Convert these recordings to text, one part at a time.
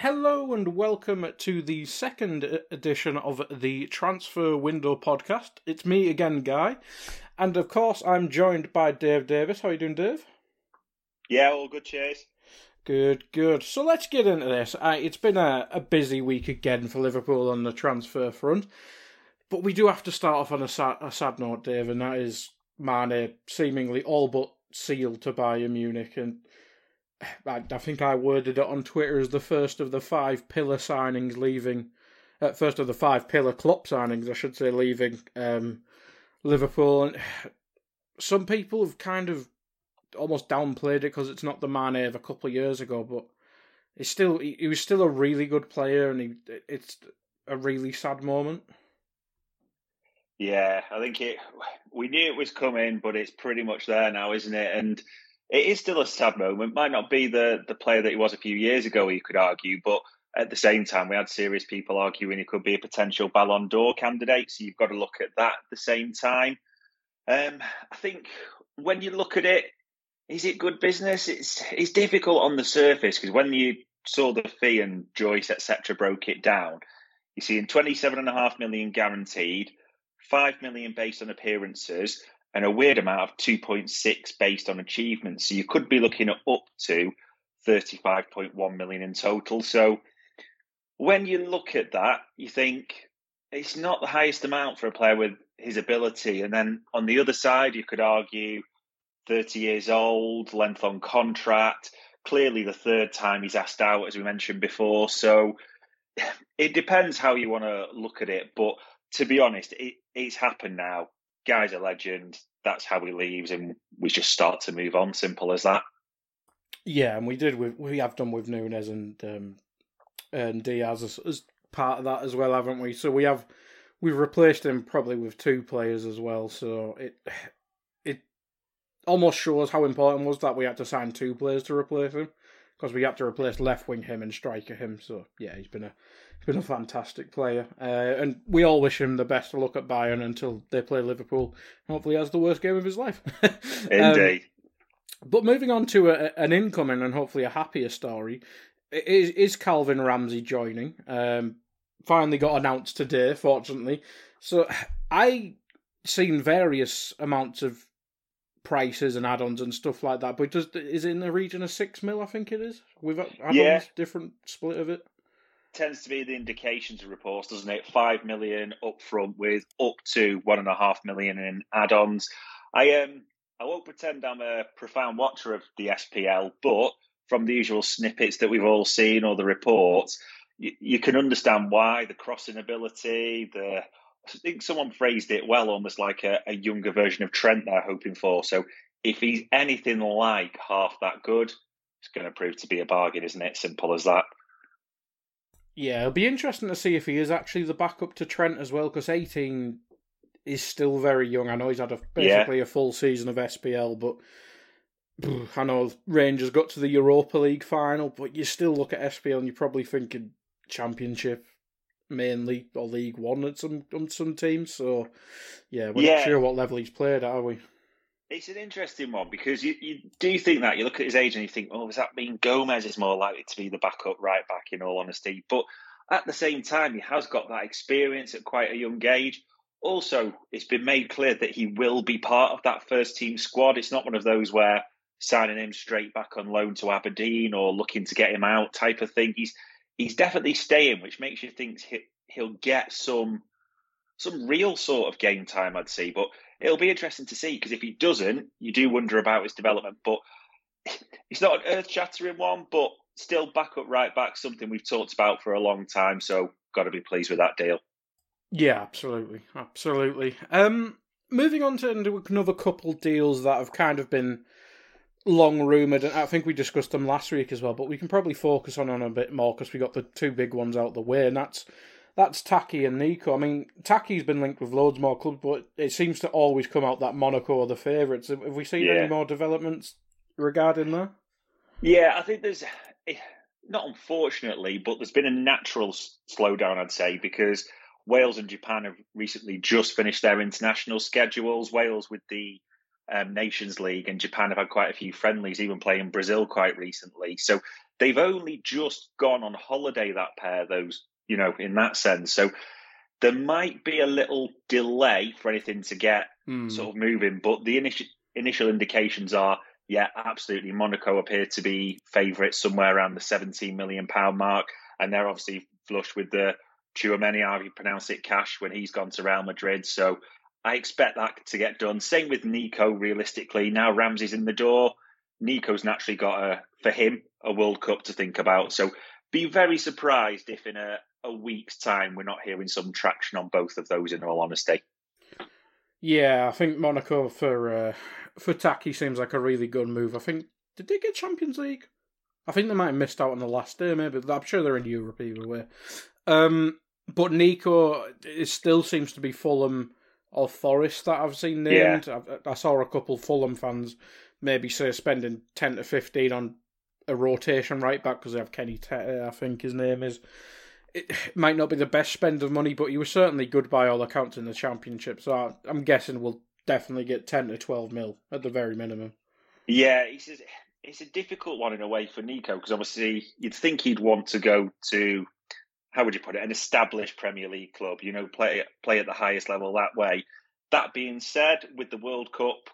Hello and welcome to the second edition of the Transfer Window podcast. It's me again, Guy, and of course I'm joined by Dave Davis. How are you doing, Dave? Yeah, all good. Cheers. Good, good. So let's get into this. Uh, it's been a, a busy week again for Liverpool on the transfer front, but we do have to start off on a sad, a sad note, Dave, and that is Mane seemingly all but sealed to Bayern Munich and I, I think I worded it on Twitter as the first of the five pillar signings leaving, uh, first of the five pillar club signings, I should say, leaving um, Liverpool. And some people have kind of almost downplayed it because it's not the Mane of a couple of years ago, but it's still he, he was still a really good player, and he it's a really sad moment. Yeah, I think it. We knew it was coming, but it's pretty much there now, isn't it? And it is still a sad moment. Might not be the the player that he was a few years ago, you could argue, but at the same time, we had serious people arguing he could be a potential Ballon d'Or candidate. So you've got to look at that at the same time. Um, I think when you look at it, is it good business? It's it's difficult on the surface because when you saw the fee and Joyce etc. broke it down, you see in twenty seven and a half million guaranteed, five million based on appearances, and a weird amount of 2.6 based on achievements. So you could be looking at up to 35.1 million in total. So when you look at that, you think it's not the highest amount for a player with his ability. And then on the other side, you could argue 30 years old, length on contract, clearly the third time he's asked out, as we mentioned before. So it depends how you want to look at it. But to be honest, it, it's happened now guy's a legend. That's how he leaves, and we just start to move on. Simple as that. Yeah, and we did. We we have done with Nunez and um, and Diaz as, as part of that as well, haven't we? So we have we've replaced him probably with two players as well. So it it almost shows how important was that we had to sign two players to replace him because we had to replace left wing him and striker him. So yeah, he's been a he's been a fantastic player, uh, and we all wish him the best of luck at Bayern until they play Liverpool. Hopefully, he has the worst game of his life. Indeed. Um, but moving on to a, an incoming and hopefully a happier story, is is Calvin Ramsay joining? Um, finally got announced today, fortunately. So I seen various amounts of prices and add-ons and stuff like that. But just is it in the region of six mil? I think it is. With add-ons, yeah. different split of it. Tends to be the indications of reports, doesn't it? Five million up front with up to one and a half million in add-ons. I um I won't pretend I'm a profound watcher of the SPL, but from the usual snippets that we've all seen or the reports, you, you can understand why the crossing ability, the I think someone phrased it well, almost like a, a younger version of Trent they're hoping for. So if he's anything like half that good, it's going to prove to be a bargain, isn't it? Simple as that. Yeah, it'll be interesting to see if he is actually the backup to Trent as well, because 18 is still very young. I know he's had a, basically yeah. a full season of SPL, but I know Rangers got to the Europa League final, but you still look at SPL and you're probably thinking Championship mainly or League One at some on some teams. So yeah, we're yeah. not sure what level he's played at, are we? It's an interesting one because you, you do think that you look at his age and you think, oh, does that mean Gomez is more likely to be the backup right back? In all honesty, but at the same time, he has got that experience at quite a young age. Also, it's been made clear that he will be part of that first team squad. It's not one of those where signing him straight back on loan to Aberdeen or looking to get him out type of thing. He's he's definitely staying, which makes you think he'll get some some real sort of game time, I'd say. But it'll be interesting to see because if he doesn't, you do wonder about his development. But he's not an earth shattering one, but still back up right back, something we've talked about for a long time. So got to be pleased with that deal. Yeah, absolutely, absolutely. Um, moving on to another couple deals that have kind of been long rumored, and I think we discussed them last week as well. But we can probably focus on on a bit more because we got the two big ones out the way, and that's that's Taki and Nico. I mean, Taki's been linked with loads more clubs, but it seems to always come out that Monaco are the favourites. Have we seen yeah. any more developments regarding that? Yeah, I think there's eh, not unfortunately, but there's been a natural slowdown, I'd say, because Wales and Japan have recently just finished their international schedules. Wales with the um, Nations League, and Japan have had quite a few friendlies, even playing Brazil quite recently. So they've only just gone on holiday, that pair, those, you know, in that sense. So there might be a little delay for anything to get mm. sort of moving, but the initial initial indications are, yeah, absolutely. Monaco appear to be favourites somewhere around the 17 million pound mark, and they're obviously flush with the Tchouameni, how you pronounce it, cash when he's gone to Real Madrid. So I expect that to get done. Same with Nico, realistically. Now Ramsay's in the door. Nico's naturally got a, for him, a World Cup to think about. So be very surprised if in a, a week's time we're not hearing some traction on both of those, in all honesty. Yeah, I think Monaco for uh, for Taki seems like a really good move. I think did they get Champions League? I think they might have missed out on the last day, maybe. I'm sure they're in Europe either way. Um, but Nico, it still seems to be Fulham or Forest that I've seen named. Yeah. I, I, saw a couple Fulham fans maybe say spending 10 to 15 on a rotation right back because they have Kenny Tete, I think his name is. It might not be the best spend of money, but he was certainly good by all accounts in the championship. So I'm guessing we'll definitely get 10 to 12 mil at the very minimum. Yeah, it's a, it's a difficult one in a way for Nico because obviously you'd think he'd want to go to how would you put it, an established Premier League club, you know, play play at the highest level that way. That being said, with the World Cup,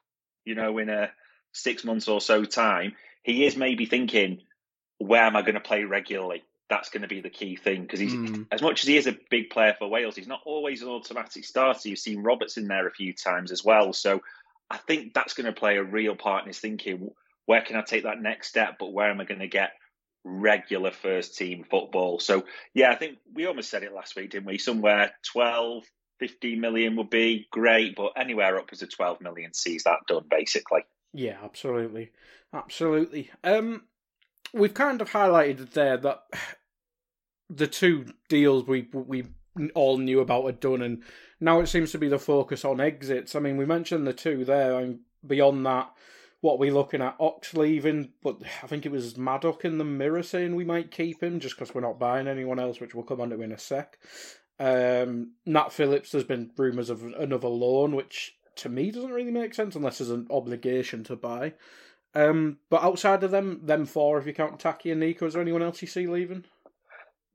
you know, in a six months or so time, he is maybe thinking, where am I going to play regularly? That's going to be the key thing because he's mm. as much as he is a big player for Wales, he's not always an automatic starter. You've seen Roberts in there a few times as well, so I think that's going to play a real part in his thinking. Where can I take that next step? But where am I going to get regular first team football. So, yeah, I think we almost said it last week, didn't we? Somewhere 12, 15 million would be great, but anywhere upwards of 12 million sees that done, basically. Yeah, absolutely. Absolutely. Um, we've kind of highlighted there that the two deals we we all knew about are done, and now it seems to be the focus on exits. I mean, we mentioned the two there, and beyond that, what we're looking at Ox leaving, but I think it was Maddock in the mirror saying we might keep him just because we're not buying anyone else, which we'll come on to in a sec. Um, Nat Phillips, there's been rumours of another loan, which to me doesn't really make sense unless there's an obligation to buy. Um, but outside of them, them four, if you count Taki and Nico, is there anyone else you see leaving?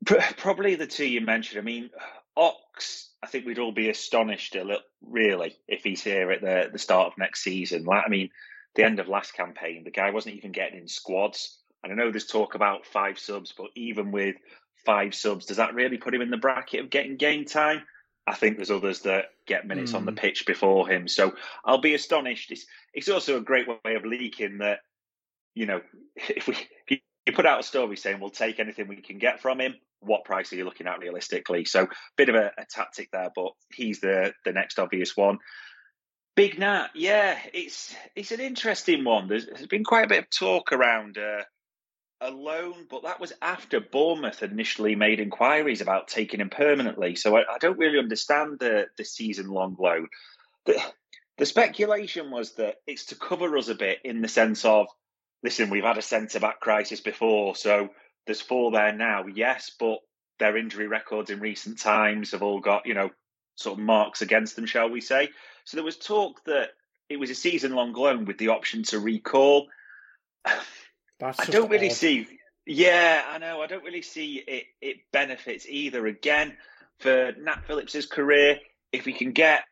Probably the two you mentioned. I mean, Ox, I think we'd all be astonished a little, really, if he's here at the the start of next season. Like, I mean, the end of last campaign, the guy wasn't even getting in squads. And I know there's talk about five subs, but even with five subs, does that really put him in the bracket of getting game time? I think there's others that get minutes mm. on the hmm. pitch before him. So I'll be astonished. It's, it's also a great way of leaking that, you know, if we if you put out a story saying we'll take anything we can get from him, what price are you looking at realistically? So bit of a, a tactic there, but he's the the next obvious one. Big Nat, yeah, it's it's an interesting one. There's, there's been quite a bit of talk around uh, a loan, but that was after Bournemouth initially made inquiries about taking him permanently. So I, I don't really understand the the season long loan. The, the speculation was that it's to cover us a bit in the sense of, listen, we've had a centre back crisis before, so there's four there now, yes, but their injury records in recent times have all got you know sort of marks against them, shall we say? So there was talk that it was a season long loan with the option to recall. That's I don't really odd. see. Yeah, I know. I don't really see it. It benefits either. Again, for Nat Phillips's career, if he can get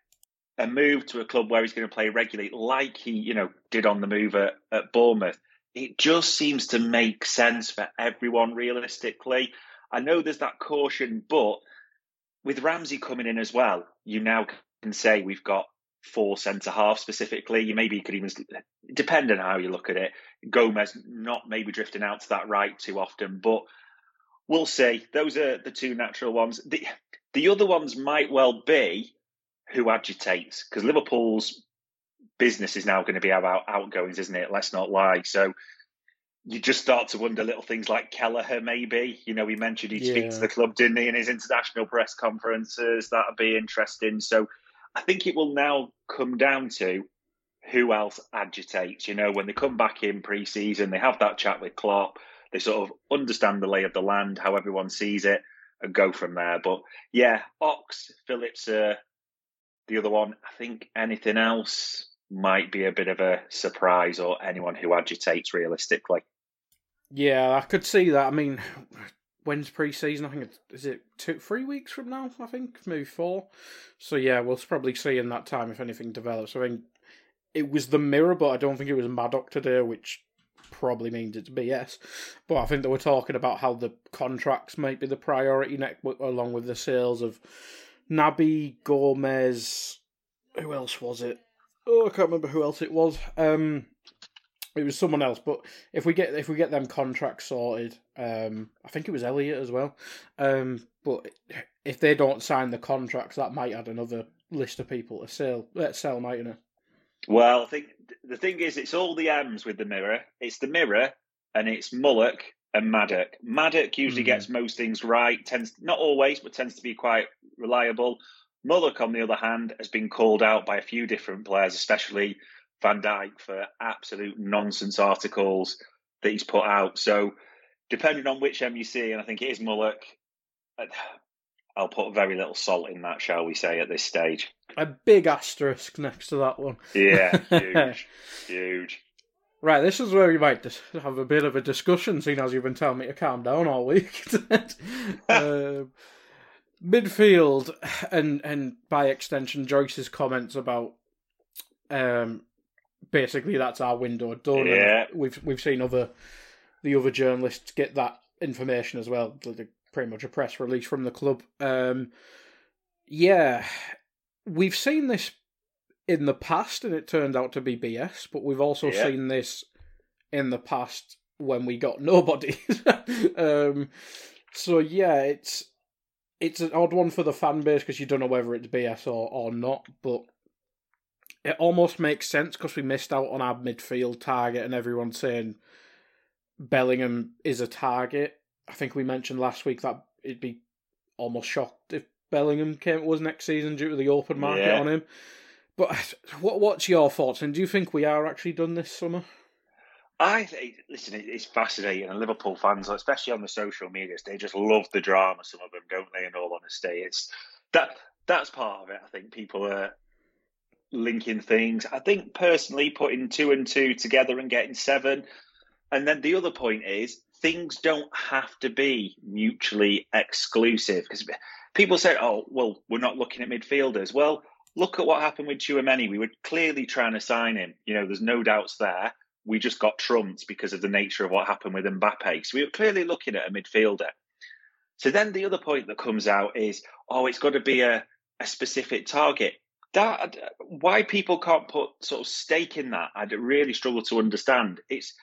a move to a club where he's going to play regularly, like he, you know, did on the move at, at Bournemouth, it just seems to make sense for everyone. Realistically, I know there's that caution, but with Ramsay coming in as well, you now can say we've got four centre half specifically. You maybe could even, depend on how you look at it, Gomez not maybe drifting out to that right too often, but we'll see. Those are the two natural ones. The the other ones might well be who agitates because Liverpool's business is now going to be about outgoings, isn't it? Let's not lie. So you just start to wonder little things like Kelleher, maybe. You know, he mentioned he'd yeah. speak to the club, didn't he, in his international press conferences? That'd be interesting. So I think it will now come down to who else agitates. You know, when they come back in pre season, they have that chat with Klopp, they sort of understand the lay of the land, how everyone sees it, and go from there. But yeah, Ox, Phillips, uh, the other one, I think anything else might be a bit of a surprise or anyone who agitates realistically. Yeah, I could see that. I mean, when's pre-season? I think it's is it two, three weeks from now. I think maybe four. So yeah, we'll probably see in that time if anything develops. I think it was the mirror, but I don't think it was Maddock today, which probably means it's BS. But I think they were talking about how the contracts might be the priority next, along with the sales of Naby Gomez. Who else was it? Oh, I can't remember who else it was. Um, it was someone else, but if we get if we get them contracts sorted, um, I think it was Elliott as well. Um, but if they don't sign the contracts, that might add another list of people to sell. Let's sell, mightn't it? Well, I think the thing is, it's all the M's with the mirror. It's the mirror, and it's Mullock and Maddock. Maddock usually mm. gets most things right. Tends not always, but tends to be quite reliable. Mullock, on the other hand, has been called out by a few different players, especially Van Dijk for absolute nonsense articles that he's put out. So, depending on which M you see, and I think it is Mullock, I'll put very little salt in that, shall we say, at this stage. A big asterisk next to that one. Yeah, huge, huge. Right, this is where we might have a bit of a discussion, seeing as you've been telling me to calm down all week. um, midfield, and and by extension, Joyce's comments about um, basically that's our window done. Yeah. we've we've seen other the other journalists get that information as well. Pretty much a press release from the club. Um, yeah, we've seen this in the past, and it turned out to be BS. But we've also yeah. seen this in the past when we got nobody. um, so yeah, it's it's an odd one for the fan base because you don't know whether it's BS or or not. But it almost makes sense because we missed out on our midfield target and everyone saying Bellingham is a target. I think we mentioned last week that it'd be almost shocked if Bellingham came was next season due to the open market yeah. on him. But what what's your thoughts? And do you think we are actually done this summer? I listen, it's fascinating, and Liverpool fans, especially on the social medias, they just love the drama. Some of them, don't they? In all honesty, it's that that's part of it. I think people are linking things. I think personally, putting two and two together and getting seven. And then the other point is things don't have to be mutually exclusive because people say, oh, well, we're not looking at midfielders. Well, look at what happened with Tchouameni. We were clearly trying to sign him. You know, there's no doubts there. We just got trumped because of the nature of what happened with Mbappe. So we were clearly looking at a midfielder. So then the other point that comes out is, oh, it's got to be a, a specific target that uh, why people can't put sort of stake in that, I really struggle to understand. It's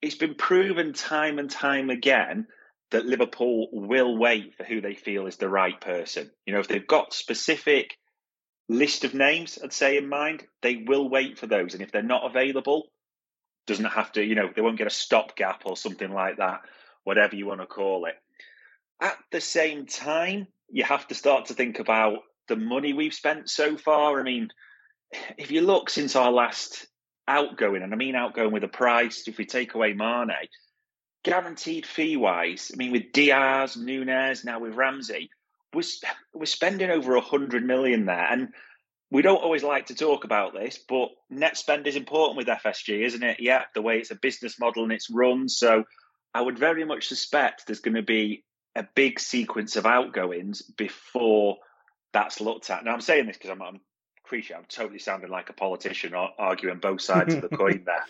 it's been proven time and time again that Liverpool will wait for who they feel is the right person. You know, if they've got specific list of names, I'd say in mind, they will wait for those, and if they're not available, doesn't have to. You know, they won't get a stopgap or something like that, whatever you want to call it. At the same time, you have to start to think about the money we've spent so far. I mean, if you look since our last outgoing, and I mean outgoing with a price, if we take away Mane, guaranteed fee wise, I mean, with Diaz, Nunez, now with Ramsay, we're, we're spending over a hundred million there. And we don't always like to talk about this, but net spend is important with FSG, isn't it? Yeah, the way it's a business model and it's run. So I would very much suspect there's going to be a big sequence of outgoings before that's looked at. Now I'm saying this because I'm, I'm I'm totally sounding like a politician arguing both sides of the coin there.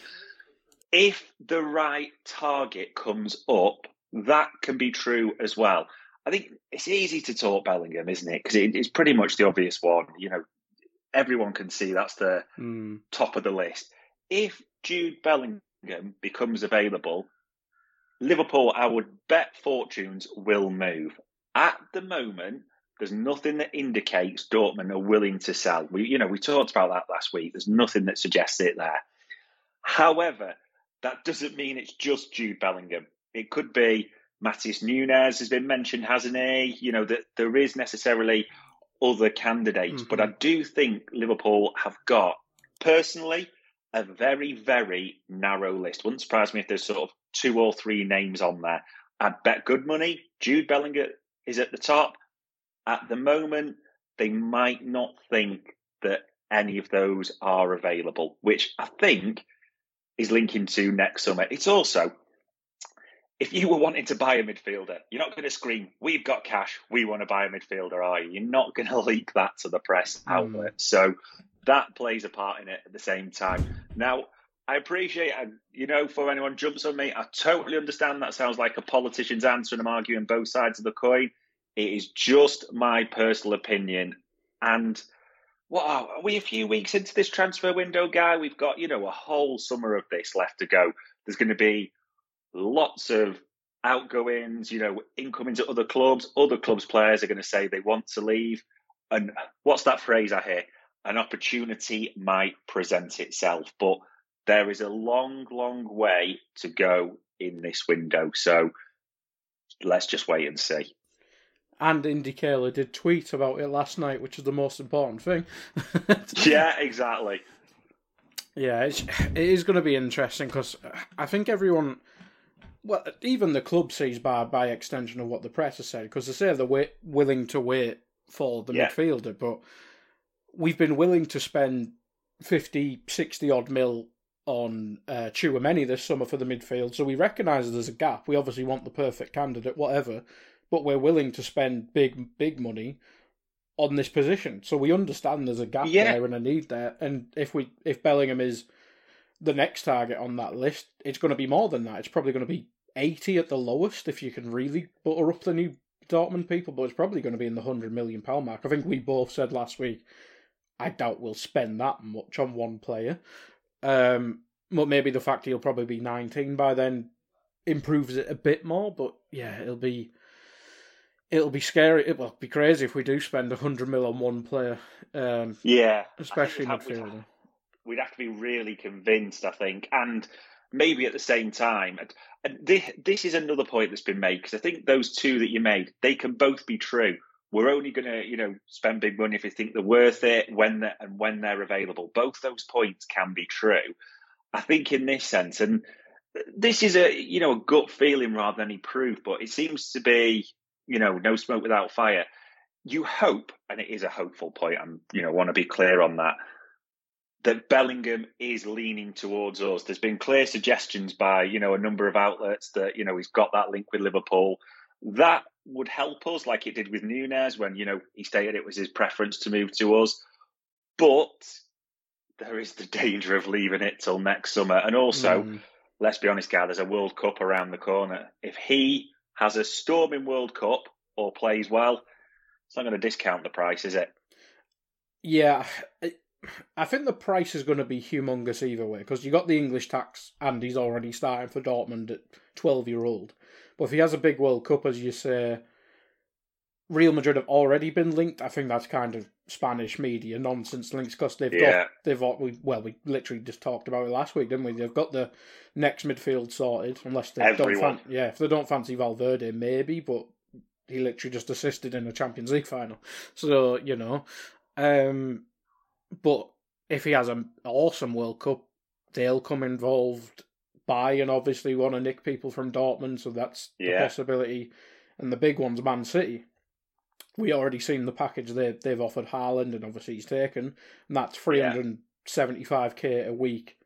If the right target comes up, that can be true as well. I think it's easy to talk Bellingham, isn't it? Because it, it's pretty much the obvious one. You know, everyone can see that's the Mm. top of the list. If Jude Bellingham becomes available, Liverpool, I would bet fortunes will move. At the moment, there's nothing that indicates Dortmund are willing to sell. We, you know, we talked about that last week. There's nothing that suggests it there. However, that doesn't mean it's just Jude Bellingham. It could be Matheus Nunes has been mentioned, hasn't he? You know, that there is necessarily other candidates, but I mm-hmm. do think Liverpool have got personally a very, very narrow list. Wouldn't surprise me if there's sort of two or three names on there. I'd bet good money. Jude Bellingham is at the top. At the moment, they might not think that any of those are available, which I think is linking to next summer. It's also, if you were wanting to buy a midfielder, you're not going to scream, We've got cash, we want to buy a midfielder, are you? You're not going to leak that to the press outlet. So that plays a part in it at the same time. Now, I appreciate, uh, you know, for anyone jumps on me, I totally understand that sounds like a politician's answer and I'm arguing both sides of the coin. It is just my personal opinion. And what are, are we a few weeks into this transfer window, guy? We've got, you know, a whole summer of this left to go. There's going to be lots of outgoings, you know, incomings to other clubs. Other clubs' players are going to say they want to leave. And what's that phrase I hear? An opportunity might present itself. But there is a long, long way to go in this window. So let's just wait and see. And Indy Kaila did tweet about it last night, which is the most important thing. Yeah, exactly. Yeah, it's, it is going to be interesting because I think everyone, well, even the club sees by by extension of what the press has said, because they say they're wait, willing to wait for the Yeah. midfielder, but we've been willing to spend 50, 60 odd mil on uh, Tchouameni this summer for the midfield, so we recognise there's a gap. We obviously want the perfect candidate, whatever, but we're willing to spend big, big money on this position. So we understand there's a gap Yeah. there and a need there. And if we if Bellingham is the next target on that list, it's going to be more than that. It's probably going to be 80 at the lowest if you can really butter up the new Dortmund people, but it's probably going to be in the 100 million pound mark. I think we both said last week, I doubt we'll spend that much on one player. Um, but maybe the fact he'll probably be 19 by then improves it a bit more, but yeah, it'll be it'll be scary. It will be crazy if we do spend 100 mil on one player, um, Yeah. Especially midfielder. We'd have to be really convinced, I think, and maybe at the same time. And, this, this is another point that's been made because I think those two that you made, they can both be true. We're only going to, you know, spend big money if we think they're worth it when they're, and when they're available. Both those points can be true. I think in this sense, and this is a, you know, a gut feeling rather than any proof, but it seems to be, you know, no smoke without fire. You hope, and it is a hopeful point. I'm, you know, want to be clear on that that Bellingham is leaning towards us. There's been clear suggestions by, you know, a number of outlets that, you know, he's got that link with Liverpool. That would help us like it did with Nunez when, you know, he stated it was his preference to move to us. But there is the danger of leaving it till next summer. And also, Mm. let's be honest, guy, there's a World Cup around the corner. If he has a storming World Cup or plays well, it's not going to discount the price, is it? Yeah, I- think the price is going to be humongous either way because you got the English tax and he's already starting for Dortmund at 12 year old. But if he has a big World Cup, as you say, Real Madrid have already been linked. I think that's kind of Spanish media nonsense links because they've Yeah. got they've got we well we literally just talked about it last week, didn't we? They've got the next midfield sorted unless they don't Everyone. fan- yeah if they don't fancy Valverde maybe, but he literally just assisted in a Champions League final, so you know. Um, but if he has an awesome World Cup, they'll come involved. Bayern obviously want to nick people from Dortmund, so that's the Yeah. possibility. And the big one's Man City. We already seen the package they they've offered Haaland, and obviously he's taken, and that's three hundred seventy five k a week,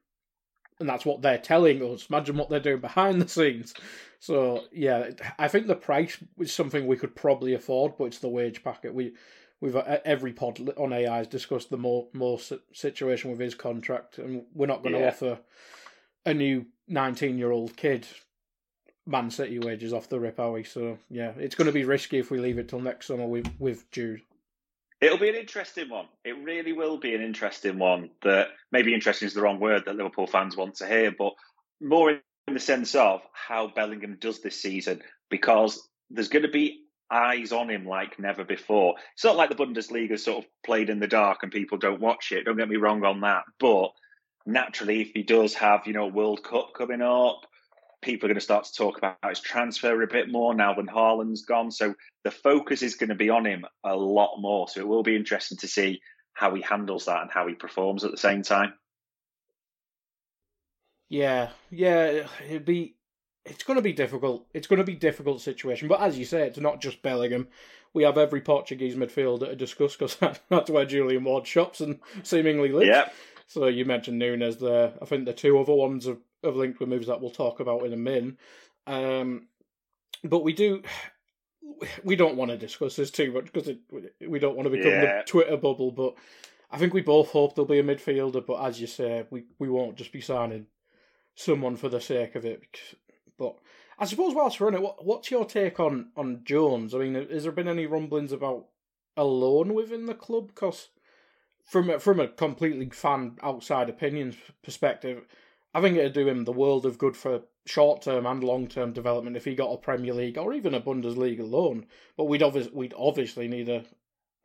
and that's what they're telling us. Imagine what they're doing behind the scenes. So yeah, I think the price is something we could probably afford, but it's the wage packet. We we've uh, every pod on AI has discussed the more more situation with his contract, and we're not going to Yeah. offer a new nineteen year old kid Man City wages off the rip, are we? So yeah, it's going to be risky if we leave it till next summer with with Jude. It'll be an interesting one. It really will be an interesting one. That maybe interesting is the wrong word that Liverpool fans want to hear, but more in the sense of how Bellingham does this season, because there's going to be eyes on him like never before. It's not like the Bundesliga sort of played in the dark and people don't watch it. Don't get me wrong on that, but naturally, if he does have you know World Cup coming up, people are going to start to talk about his transfer a bit more now than Haaland's gone. So the focus is going to be on him a lot more. So it will be interesting to see how he handles that and how he performs at the same time. Yeah, yeah, it'd be. It's going to be difficult. It's going to be difficult situation. But as you say, it's not just Bellingham. We have every Portuguese midfielder to discuss because that's where Julian Ward shops and seemingly lives. Yeah. So you mentioned Nunes there. I think the two other ones have, have linked with moves that we'll talk about in a min. Um, but we do. We don't want to discuss this too much because we don't want to become Yeah. the Twitter bubble. But I think we both hope there'll be a midfielder. But as you say, we, we won't just be signing someone for the sake of it. because- But I suppose whilst we're on it, what, what's your take on, on Jones? I mean, has there been any rumblings about a loan within the club? Because from a, from a completely fan outside opinions perspective, I think it'd do him the world of good for short term and long term development if he got a Premier League or even a Bundesliga loan. But we'd obviously we'd obviously need a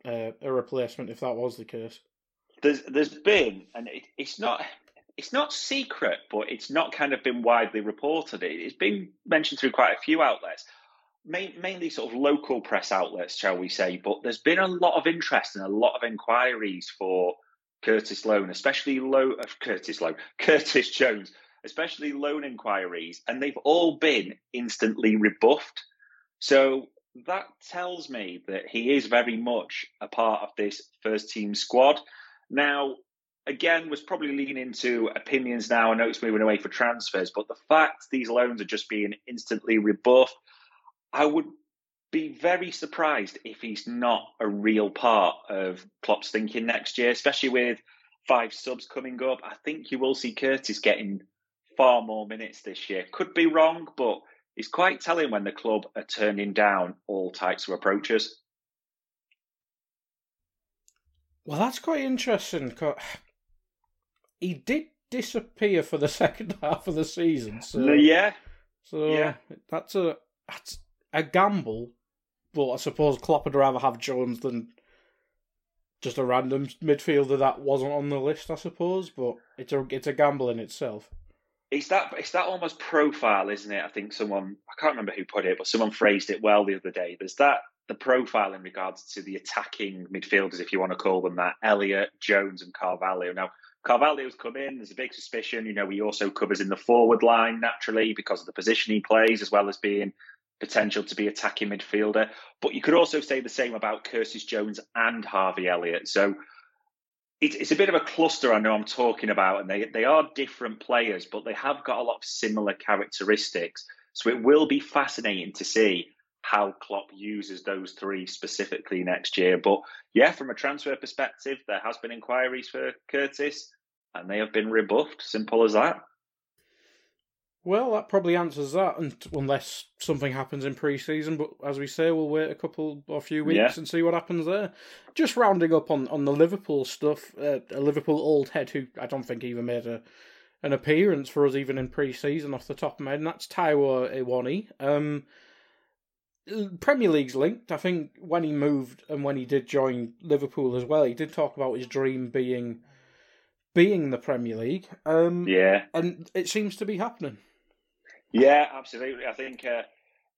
a, a replacement if that was the case. There's there's been, and it, it's not it's not secret, but it's not kind of been widely reported. It, it's been mentioned through quite a few outlets, main, mainly sort of local press outlets, shall we say. But there's been a lot of interest and a lot of inquiries for Curtis Loan, especially low uh, Curtis Loan, Curtis Jones, especially loan inquiries, and they've all been instantly rebuffed. So that tells me that he is very much a part of this first team squad. Now, again, was probably leaning into opinions now. I know it's moving away for transfers, but the fact these loans are just being instantly rebuffed, I would be very surprised if he's not a real part of Klopp's thinking next year, especially with five subs coming up. I think you will see Curtis getting far more minutes this year. Could be wrong, but it's quite telling when the club are turning down all types of approaches. Well, that's quite interesting. He did disappear for the second half of the season, so yeah, so yeah. that's a that's a gamble. But I suppose Klopp would rather have Jones than just a random midfielder that wasn't on the list. I suppose, but it's a it's a gamble in itself. it's that it's that almost profile, isn't it? I think someone I can't remember who put it, but someone phrased it well the other day. There's that the profile in regards to the attacking midfielders, if you want to call them that, Elliott, Jones, and Carvalho. Now Carvalho's come in. There's a big suspicion. You know, he also covers in the forward line naturally because of the position he plays, as well as being potential to be attacking midfielder. But you could also say the same about Curtis Jones and Harvey Elliott. So it's, it's a bit of a cluster. I know I'm talking about, and they they are different players, but they have got a lot of similar characteristics. So it will be fascinating to see how Klopp uses those three specifically next year. But yeah, from a transfer perspective, there has been inquiries for Curtis, and they have been rebuffed. Simple as that. Well, that probably answers that, and unless something happens in pre-season. But as we say, we'll wait a couple or few weeks Yeah. and see what happens there. Just rounding up on, on the Liverpool stuff, uh, a Liverpool old head who I don't think even made a an appearance for us even in pre-season off the top of my head, and that's Taiwo Awoniyi. Um, Premier League's linked. I think when he moved and when he did join Liverpool as well, he did talk about his dream being being the Premier League. Um, Yeah. and it seems to be happening. Yeah, absolutely. I think uh,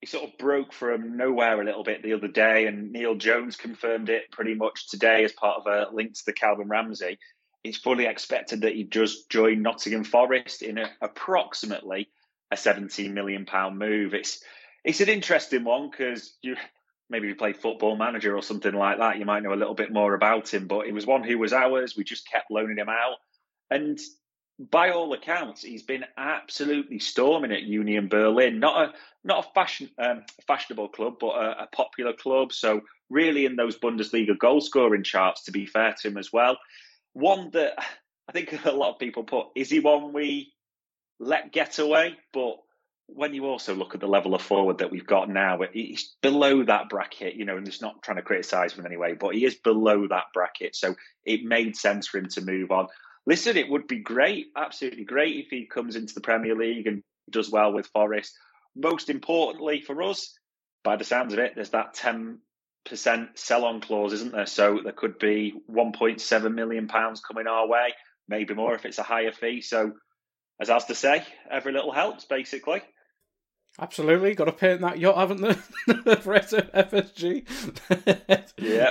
he sort of broke from nowhere a little bit the other day, and Neil Jones confirmed it pretty much today as part of a link to the Calvin Ramsay. It's fully expected that he just joined Nottingham Forest in a, approximately a 17 million pound move. It's it's an interesting one because you maybe you play Football Manager or something like that, you might know a little bit more about him. But he was one who was ours. We just kept loaning him out, and by all accounts, he's been absolutely storming at Union Berlin. Not a not a fashion um, fashionable club, but a, a popular club. So really, in those Bundesliga goal scoring charts, to be fair to him as well. One that I think a lot of people put is he one we let get away, but when you also look at the level of forward that we've got now, he's below that bracket, you know, and it's not trying to criticise him in any way, but he is below that bracket. So it made sense for him to move on. Listen, it would be great, absolutely great if he comes into the Premier League and does well with Forest. Most importantly for us, by the sounds of it, there's that 10% sell on clause, isn't there? So there could be 1.7 million pounds coming our way, maybe more if it's a higher fee. So, as I was to say, every little helps, basically. Absolutely, got to paint that yacht, haven't they? for FSG. yeah.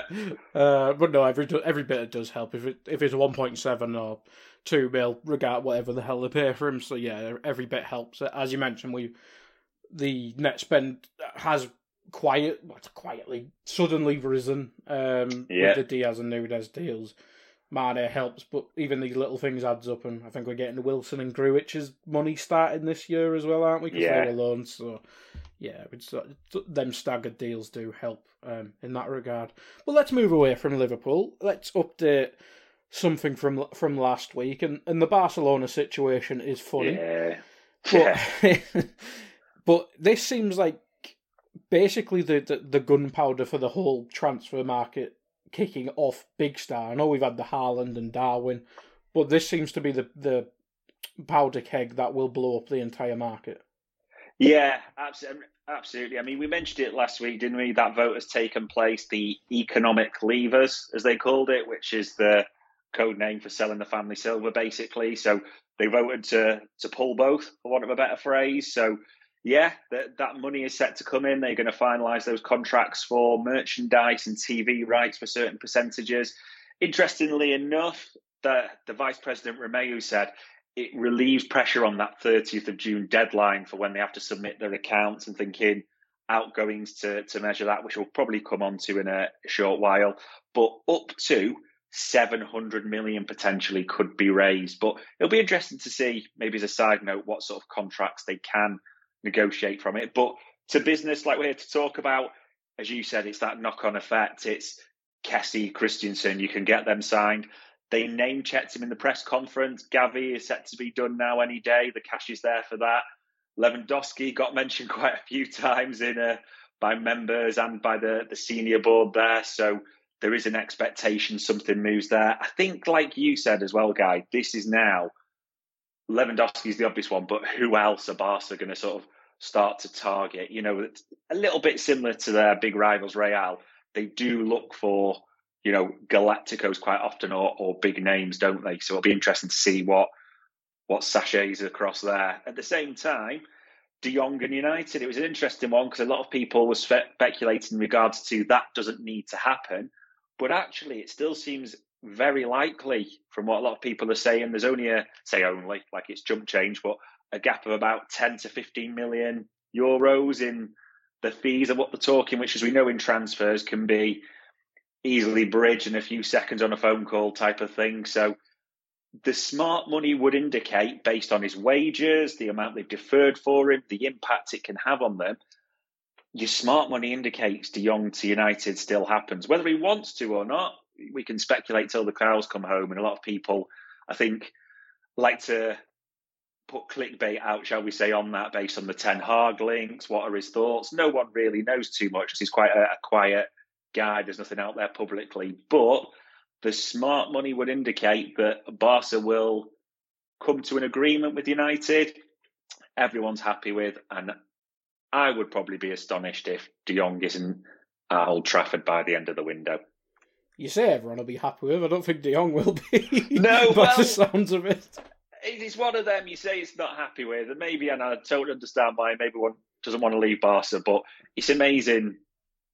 Uh, but no, every every bit does help. If it if it's one point seven or two mil, regard whatever the hell they pay for him. So yeah, every bit helps. As you mentioned, we the net spend has quiet, quietly, suddenly risen um, yeah. with the Diaz and Nunez deals. Mane helps, but even these little things adds up, and I think we're getting Wilson and Grujić's money starting this year as well, aren't we? Because yeah. they were loans, so yeah, them staggered deals do help um, in that regard. But let's move away from Liverpool. Let's update something from from last week, and, and the Barcelona situation is funny. Yeah. But, but this seems like basically the, the, the gunpowder for the whole transfer market kicking off big star. I know we've had the Haaland and Darwin, but this seems to be the the powder keg that will blow up the entire market. Yeah, absolutely. Absolutely. I mean, we mentioned it last week, didn't we? That vote has taken place. The economic levers, as they called it, which is the code name for selling the family silver, basically. So they voted to to pull both, for want of a better phrase. So yeah, that, that money is set to come in. They're going to finalise those contracts for merchandise and TV rights for certain percentages. Interestingly enough, the, the Vice President Romeu said it relieves pressure on that 30th of June deadline for when they have to submit their accounts and thinking outgoings to, to measure that, which we'll probably come on to in a short while. But up to 700 million potentially could be raised. But it'll be interesting to see, maybe as a side note, what sort of contracts they can negotiate from it. But to business, like we're here to talk about, as you said, it's that knock on effect. It's Kessie, Christensen, you can get them signed. They name checked him in the press conference. Gavi is set to be done now any day. The cash is there for that. Lewandowski got mentioned quite a few times in a, by members and by the, the senior board there. So there is an expectation something moves there. I think, like you said as well, Guy, this is now Lewandowski is the obvious one, but who else are Barca going to sort of start to target? You know, a little bit similar to their big rivals, Real. They do look for, you know, Galacticos quite often or, or big names, don't they? So it'll be interesting to see what what sachets across there. At the same time, De Jong and United, it was an interesting one because a lot of people were speculating in regards to that doesn't need to happen. But actually, it still seems very likely, from what a lot of people are saying, there's only a say only like it's jump change, but a gap of about 10 to 15 million euros in the fees of what they're talking, which, as we know in transfers, can be easily bridged in a few seconds on a phone call type of thing. So the smart money would indicate, based on his wages, the amount they've deferred for him, the impact it can have on them. Your smart money indicates De Jong to United still happens, whether he wants to or not we can speculate till the cows come home, and a lot of people, I think, like to put clickbait out, shall we say, on that based on the Ten Hag links. What are his thoughts? No one really knows too much. He's quite a, a quiet guy. There's nothing out there publicly, but the smart money would indicate that Barca will come to an agreement with United. Everyone's happy with, and I would probably be astonished if De Jong isn't at Old Trafford by the end of the window you say everyone will be happy with. I don't think De Jong will be. No, by well, the sounds of it. It is one of them you say it's not happy with, and maybe, and I totally understand why maybe one doesn't want to leave Barca, but it's amazing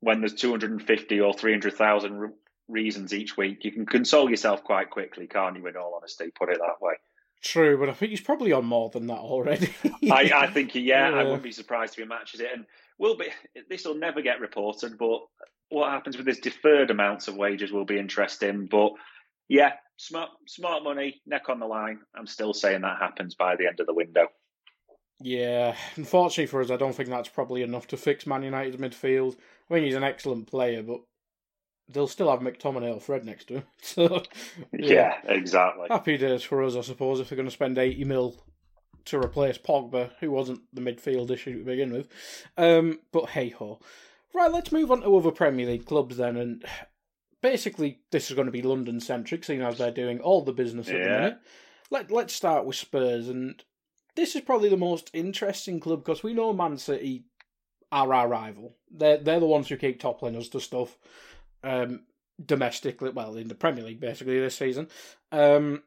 when there's 250 or 300,000 reasons each week. You can console yourself quite quickly, can't you, in all honesty, put it that way. True, but I think he's probably on more than that already. I, I, think, yeah, yeah, I wouldn't be surprised if he matches it. And will be. This will never get reported, but what happens with this deferred amounts of wages will be interesting. But yeah, smart smart money, neck on the line. I'm still saying that happens by the end of the window. Yeah, unfortunately for us, I don't think that's probably enough to fix Man United's midfield. I think he's an excellent player, but they'll still have McTominay or Fred next to him. So yeah. yeah, exactly. Happy days for us, I suppose, if they're going to spend eighty mil to replace Pogba, who wasn't the midfield issue to begin with. Um, but hey ho. Right, let's move on to other Premier League clubs then. And basically, this is going to be London centric, seeing as they're doing all the business at the minute. Let, let's start with Spurs. And this is probably the most interesting club because we know Man City are our rival. They're, they're the ones who keep toppling us to stuff um, domestically, well, in the Premier League basically this season. Um,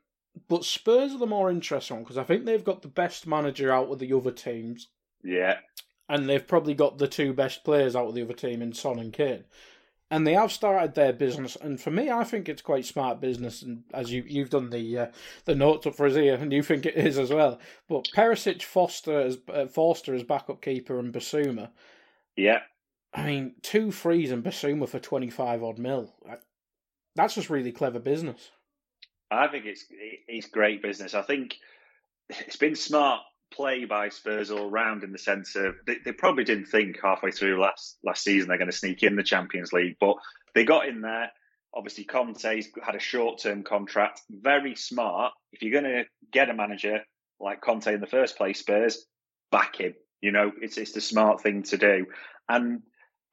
but Spurs are the more interesting one because I think they've got the best manager out of the other teams, Yeah, and they've probably got the two best players out of the other team in Son and Kane. And they have started their business, and for me, I think it's quite smart business. And as you you've done the uh, the notes up for us here, and you think it is as well. But Perisic, Foster as uh, Forster as backup keeper, and Bissouma. yeah. I mean, two frees and Bissouma for twenty five odd mil. That's just really clever business. I think it's it's great business. I think it's been smart play by Spurs all round in the sense of they, they probably didn't think halfway through last last season they're going to sneak in the Champions League, but they got in there. Obviously, Conte's had a short term contract. Very smart. If you're going to get a manager like Conte in the first place, Spurs back him. You know, it's it's the smart thing to do. And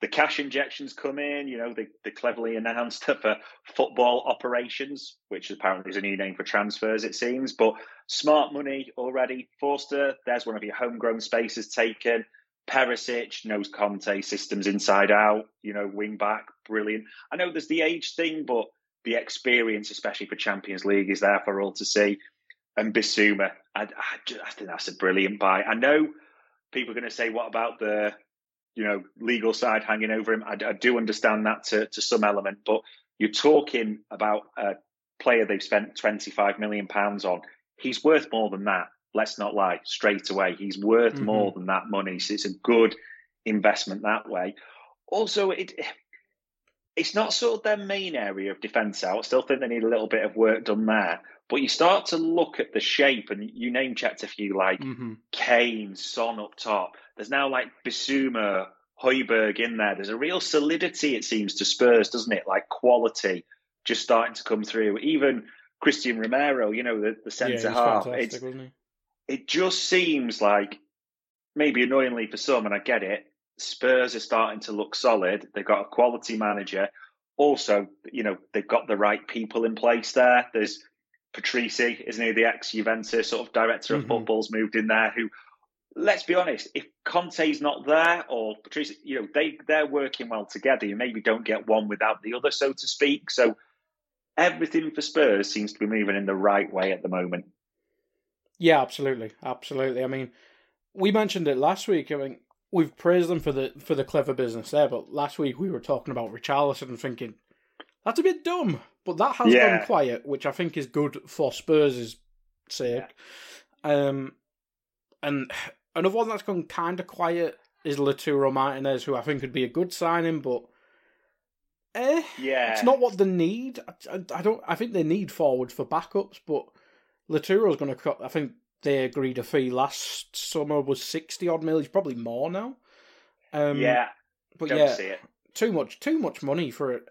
the cash injections come in. You know, they, they cleverly announced for football operations, which apparently is a new name for transfers, it seems. But smart money already. Forster, there's one of your homegrown spaces taken. Perisic knows Conte systems inside out. You know, wing back, brilliant. I know there's the age thing, but the experience, especially for Champions League, is there for all to see. And Bissouma, I, I, I think that's a brilliant buy. I know people are going to say, what about the you know, legal side hanging over him. I, I, do understand that to, to some element, but you're talking about a player they've spent 25 million pounds on. He's worth more than that. Let's not lie straight away. He's worth mm-hmm. more than that money. So it's a good investment that way. Also, it it's not sort of their main area of defence out. I still think they need a little bit of work done there. But you start to look at the shape, and you name checked a few like mm-hmm. Kane, Son up top. There's now like Bissouma, Højbjerg in there. There's a real solidity, it seems, to Spurs, doesn't it? Like quality just starting to come through. Even Christian Romero, you know, the, the centre yeah, half. It, it just seems like, maybe annoyingly for some, and I get it, Spurs are starting to look solid. They've got a quality manager. Also, you know, they've got the right people in place there. There's Paratici, isn't he, the ex Juventus sort of director of mm-hmm. football's moved in there who let's be honest, if Conte's not there or Paratici, you know, they they're working well together. You maybe don't get one without the other, so to speak. So everything for Spurs seems to be moving in the right way at the moment. Yeah, absolutely, absolutely. I mean, we mentioned it last week. I mean, we've praised them for the for the clever business there, but last week we were talking about Richarlison and thinking that's a bit dumb. But that has Yeah. gone quiet, which I think is good for Spurs' sake. Um, and another one that's gone kind of quiet is Lautaro Martinez, who I think could be a good signing, but eh, Yeah. it's not what they need. I, I, I don't. I think they need forwards for backups, but Lautaro's going to. Cut. I think they agreed a fee last summer was sixty odd mil. He's probably more now. Um, yeah. but Don't yeah, see it. too much, too much money for it.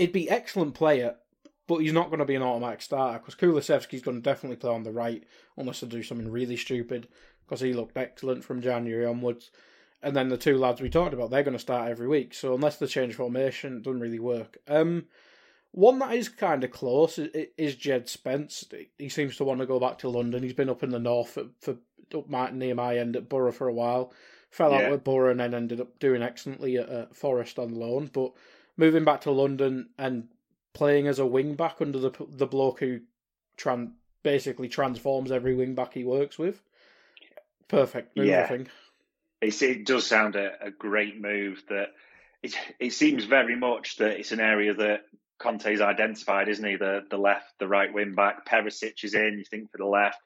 It'd be excellent player, but he's not going to be an automatic starter because Kulusevski's going to definitely play on the right unless they do something really stupid because he looked excellent from January onwards. And then the two lads we talked about, they're going to start every week. So unless they change formation, it doesn't really work. Um, one that is kind of close is, is Jed Spence. He seems to want to go back to London. He's been up in the north for, for up my, near my end at Boro for a while. Fell out Yeah. with Boro and then ended up doing excellently at uh, Forest on loan. But moving back to London and playing as a wing back under the the bloke who tran- basically transforms every wing back he works with. Perfect move, I Yeah. think. It's, it does sound a, a great move. That it, it seems very much that it's an area that Conte's identified, isn't he? The the left, the right wing back. Perisic is in. You think for the left.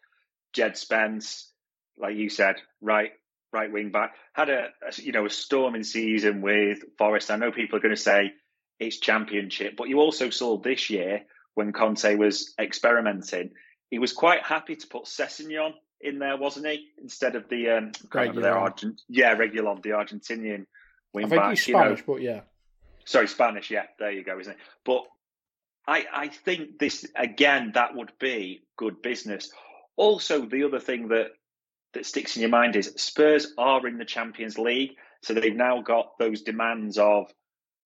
Jed Spence, like you said, right right wing back had a, a you know a storming season with Forest. I know people are going to say it's championship, but you also saw this year when Conte was experimenting, he was quite happy to put Sessegnon in there, wasn't he? Instead of the um, their Argent, yeah, Reguilon, the Argentinian wing I think back. he's you know. Spanish, but yeah. Sorry, Spanish. Yeah, there you go, isn't it? But I, I think this again. That would be good business. also the other thing that that sticks in your mind is Spurs are in the Champions League, so they've now got those demands of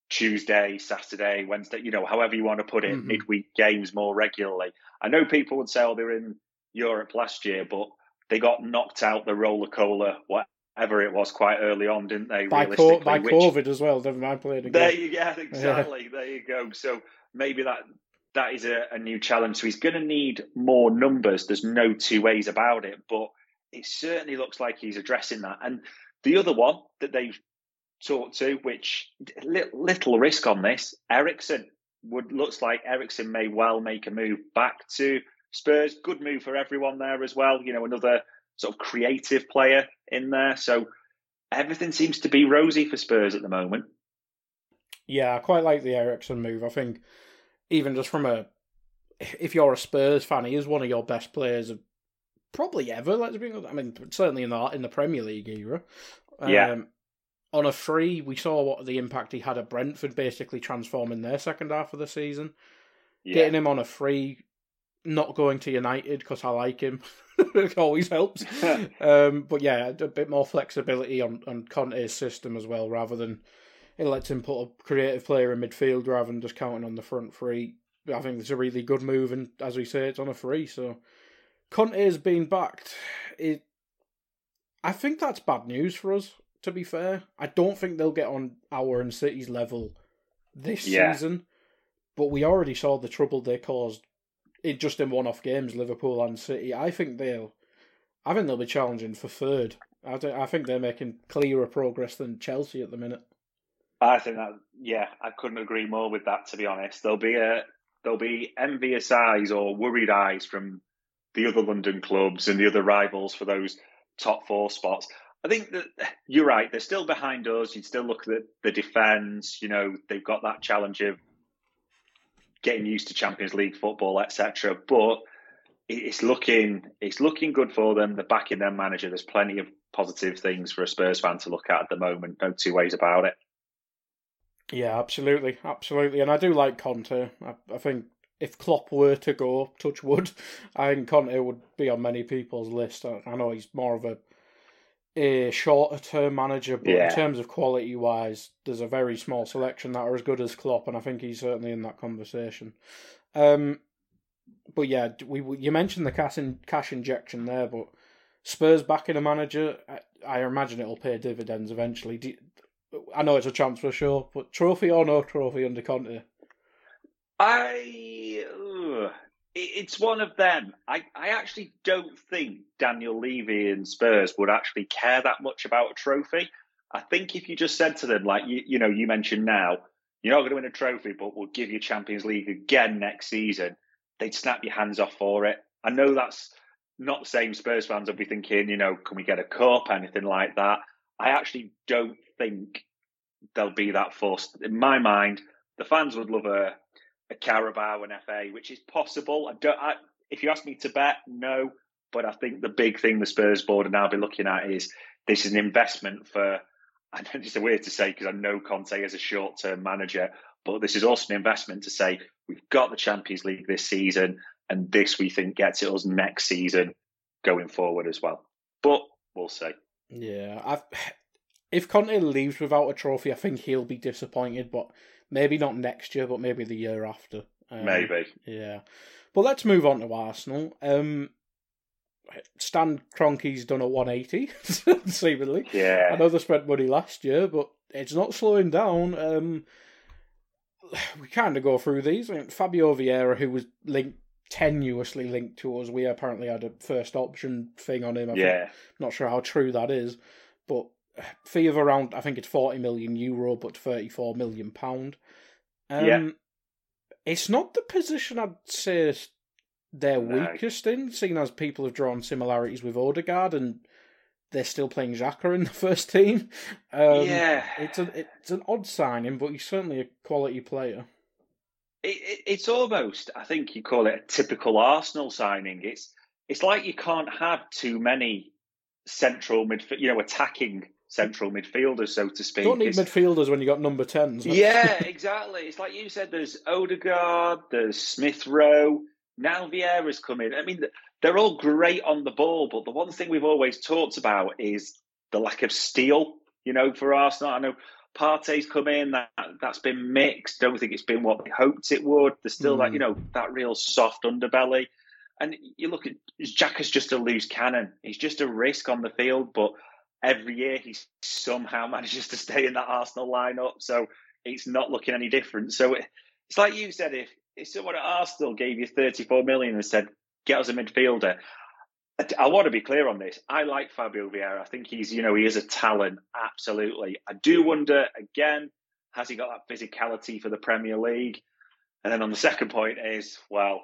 Tuesday, Saturday, Wednesday, you know, however you want to put it, mm-hmm. midweek games more regularly. I know people would say, oh, they're in Europe last year, but they got knocked out the roller cola, whatever it was, quite early on, didn't they? By, co- by which, COVID as well, never mind playing again. There you go, exactly. Yeah. There you go. So maybe that that is a, a new challenge. So he's going to need more numbers. There's no two ways about it, but it certainly looks like he's addressing that. And the other one that they've talked to, which little risk on this, Eriksen would looks like Eriksen may well make a move back to Spurs. Good move for everyone there as well. You know, another sort of creative player in there. So everything seems to be rosy for Spurs at the moment. Yeah, I quite like the Eriksen move. I think even just from a if you're a Spurs fan, he is one of your best players of probably ever. Let's be. I mean, certainly in the in the Premier League era. Yeah. Um, On a free, we saw what the impact he had at Brentford, basically transforming their second half of the season. Yeah. Getting him on a free, not going to United because I like him, it always helps. um, but yeah, a bit more flexibility on on Conte's system as well, rather than it lets him put a creative player in midfield rather than just counting on the front three. I think it's a really good move, and as we say, it's on a free. So Conte has been backed. It, I think that's bad news for us. To be fair, I don't think they'll get on our and City's level this yeah. season. But we already saw the trouble they caused it just in one-off games, Liverpool and City. I think they'll, I think they'll be challenging for third. I, I think they're making clearer progress than Chelsea at the minute. I think that yeah, I couldn't agree more with that. To be honest, there'll be a there'll be envious eyes or worried eyes from the other London clubs and the other rivals for those top four spots. I think that you're right. They're still behind us. You'd still look at the defence. You know, they've got that challenge of getting used to Champions League football, etc. But it's looking it's looking good for them. They're backing their manager. There's plenty of positive things for a Spurs fan to look at at the moment. No two ways about it. Yeah, absolutely, absolutely, and I do like Conte. I, I think if Klopp were to go, touch wood, I think Conte would be on many people's list. I, I know he's more of a a shorter term manager, but yeah. in terms of quality wise, there's a very small selection that are as good as Klopp, and I think he's certainly in that conversation. Um, but yeah, we you mentioned the cash in, cash injection there, but Spurs backing a manager, I, I imagine it'll pay dividends eventually. Do, I know it's a transfer show, but trophy or no trophy under Conte? I. it's one of them. I, I actually don't think Daniel Levy and Spurs would actually care that much about a trophy. I think if you just said to them, like you, you know, you mentioned now, you're not going to win a trophy, but we'll give you Champions League again next season, they'd snap your hands off for it. I know that's not the same Spurs fans will be thinking, you know, can we get a cup, anything like that. I actually don't think they'll be that forced. In my mind, the fans would love a, a Carabao and FA, which is possible. I don't. I, if you ask me to bet, no. But I think the big thing the Spurs board are now be looking at is this is an investment for. I know it's a weird to say because I know Conte as a short term manager, but this is also an investment to say we've got the Champions League this season, and this we think gets it us next season going forward as well. But we'll see. Yeah, I've if Conte leaves without a trophy, I think he'll be disappointed. But maybe not next year, but maybe the year after. Um, maybe. Yeah. But let's move on to Arsenal. Um, Stan Kroenke's done a 180, seemingly. Yeah. I know they spent money last year, but it's not slowing down. Um, we kind of go through these. I mean, Fabio Vieira, who was linked tenuously linked to us, we apparently had a first option thing on him. I yeah. Think, not sure how true that is, but fee of around I think it's forty million euro, but thirty four million pound. Um, yeah, it's not the position I'd say they're no. weakest in, seeing as people have drawn similarities with Odegaard and they're still playing Xhaka in the first team. Um, yeah, it's a it's an odd signing, but he's certainly a quality player. It, it, it's almost, I think you call it a typical Arsenal signing. It's it's like you can't have too many central midfield, you know, attacking central midfielders, so to speak. Don't need it's, midfielders when you got number tens. Yeah, exactly. It's like you said. There's Odegaard. There's Smith Rowe. Now Vieira's come in. I mean, they're all great on the ball, but the one thing we've always talked about is the lack of steel. You know, for Arsenal, I know Partey's come in. That that's been mixed. Don't think it's been what they hoped it would. There's still mm. that you know that real soft underbelly. And you look at Jack is just a loose cannon. He's just a risk on the field, but every year he somehow manages to stay in that Arsenal lineup. So it's not looking any different. So it's like you said, if if someone at Arsenal gave you 34 million and said, get us a midfielder, I want to be clear on this. I like Fabio Vieira. I think he's, you know, he is a talent, absolutely. I do wonder, again, has he got that physicality for the Premier League? And then on the second point is, well,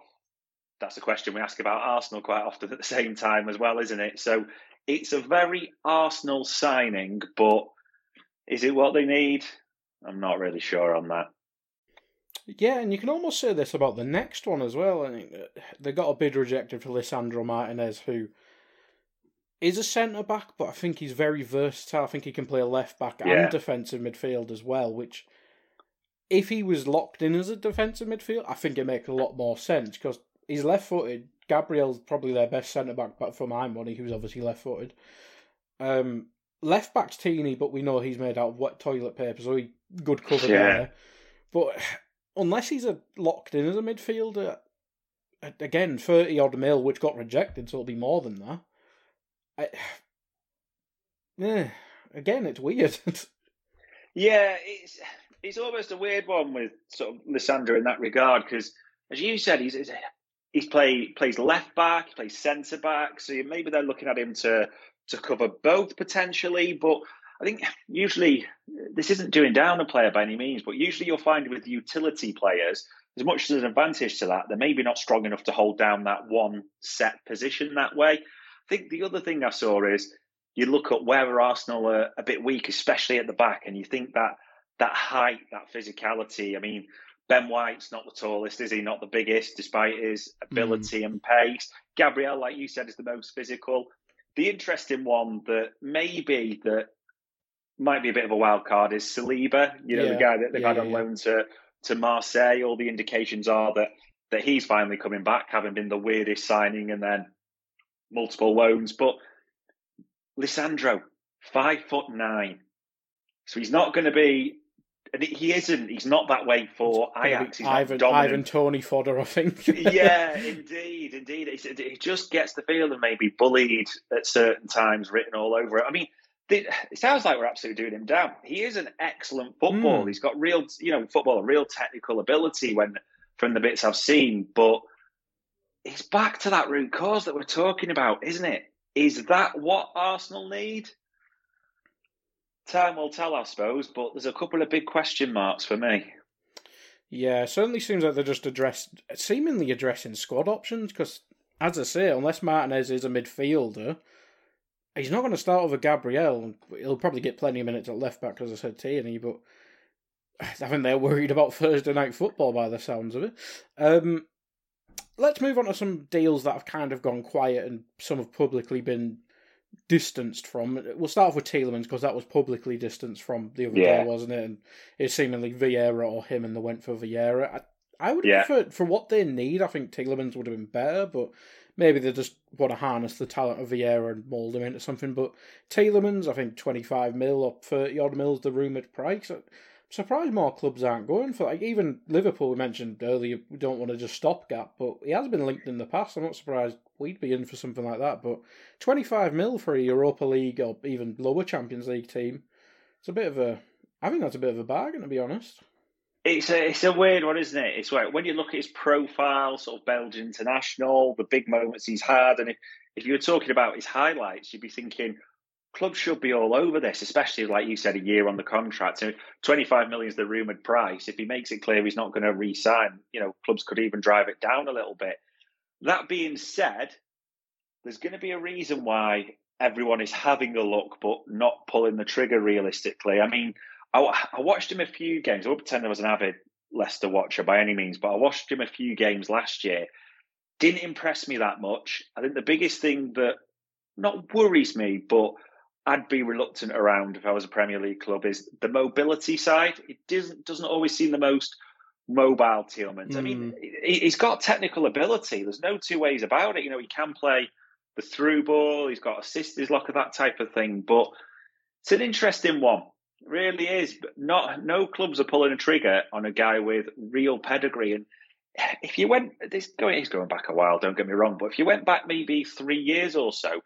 that's a question we ask about Arsenal quite often at the same time as well, isn't it? So it's a very Arsenal signing, but is it what they need? I'm not really sure on that. Yeah, and you can almost say this about the next one as well. I mean, they got a bid rejected for Lisandro Martinez, who is a centre back, but I think he's very versatile. I think he can play a left back yeah. and defensive midfield as well. Which, if he was locked in as a defensive midfield, I think it makes a lot more sense because he's left footed. Gabriel's probably their best centre back, but for my money, who's obviously left footed. Um, left back's Tierney, but we know he's made out of wet toilet paper, so he good cover yeah. there. But unless he's a locked in as a midfielder, again thirty odd mil, which got rejected, so it'll be more than that. I, yeah, again, it's weird. yeah, it's it's almost a weird one with sort of Lisandro in that regard because, as you said, he's he's play plays left back, he plays centre back, so maybe they're looking at him to to cover both potentially, but I think usually this isn't doing down a player by any means, but usually you'll find with utility players, as much as an advantage to that, they're maybe not strong enough to hold down that one set position that way. I think the other thing I saw is you look at where Arsenal are a bit weak, especially at the back, and you think that that height, that physicality. I mean, Ben White's not the tallest, is he? Not the biggest, despite his ability mm. and pace. Gabriel, like you said, is the most physical. The interesting one that maybe that might be a bit of a wild card is Saliba. You know, yeah. the guy that they've yeah, had on yeah. loan to to Marseille. All the indications are that that he's finally coming back, having been the weirdest signing and then multiple loans. But Lisandro, five foot nine, so he's not going to be. And he isn't. He's not that way for Ajax. He's Ivan, Ivan Toney fodder, I think. yeah, indeed, indeed. He just gets the feeling maybe bullied at certain times, written all over it. I mean, it sounds like we're absolutely doing him down. He is an excellent football. Mm. He's got real, you know, football, a real technical ability when from the bits I've seen. But it's back to that root cause that we're talking about, isn't it? Is that what Arsenal need? Time will tell, I suppose. But there's a couple of big question marks for me. Yeah, certainly seems like they're just addressed, seemingly addressing squad options. Because, as I say, unless Martinez is a midfielder he's not going to start over Gabriel. He'll probably get plenty of minutes at left back, as I said, Tierney, but I think they're worried about Thursday night football by the sounds of it. Um, let's move on to some deals that have kind of gone quiet and some have publicly been distanced from. We'll start off with Tielemans because that was publicly distanced from the other yeah. day, wasn't it? And it's seemingly Vieira or him, and they went for Vieira. I, I would yeah. prefer for what they need. I think Tielemans would have been better, but maybe they just want to harness the talent of Vieira and mould him into something. But Tielemans, I think 25 mil or 30 odd mil is the rumoured price. Surprised more clubs aren't going for like even Liverpool. We mentioned earlier we don't want to just stopgap, but he has been linked in the past. I'm not surprised we'd be in for something like that. But 25 mil for a Europa League or even lower Champions League team, it's a bit of a. I think that's a bit of a bargain to be honest. It's a it's a weird one, isn't it? It's like when you look at his profile, sort of Belgian international, the big moments he's had, and if, if you were talking about his highlights, you'd be thinking clubs should be all over this, especially like you said, a year on the contract. So 25 million is the rumoured price. If he makes it clear he's not going to re-sign, you know, clubs could even drive it down a little bit. That being said, there's going to be a reason why everyone is having a look but not pulling the trigger realistically. I mean, I, I watched him a few games. I won't pretend I was an avid Leicester watcher by any means, but I watched him a few games last year. Didn't impress me that much. I think the biggest thing that not worries me, but I'd be reluctant around if I was a Premier League club is the mobility side. It doesn't doesn't always seem the most mobile Tielemans. Mm. I mean, Hmm. he, he's got technical ability. There's no two ways about it. You know, he can play the through ball. He's got assist his locker, that type of thing. But it's an interesting one. It really is. But not no clubs are pulling a trigger on a guy with real pedigree. And if you went this going, he's going back a while. Don't get me wrong, but if you went back maybe three years or so,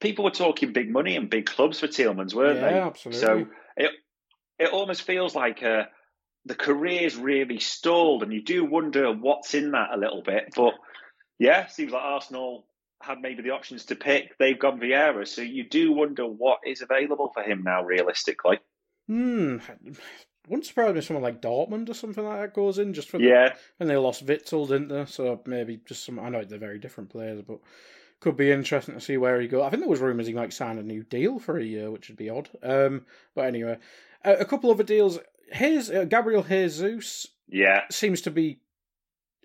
people were talking big money and big clubs for Tielemans, weren't yeah, they? absolutely. So it it almost feels like uh, the career's really stalled, and you do wonder what's in that a little bit. But yeah, seems like Arsenal had maybe the options to pick. They've gone Vieira, so you do wonder what is available for him now, realistically. Hmm. Wouldn't surprise me if someone like Dortmund or something like that goes in just for Yeah, and they lost Witsel, didn't they? So maybe just some. I know they're very different players, but could be interesting to see where he goes. I think there was rumours he might sign a new deal for a year, which would be odd. Um, but anyway, a, a couple other deals. His uh, Gabriel Jesus yeah, seems to be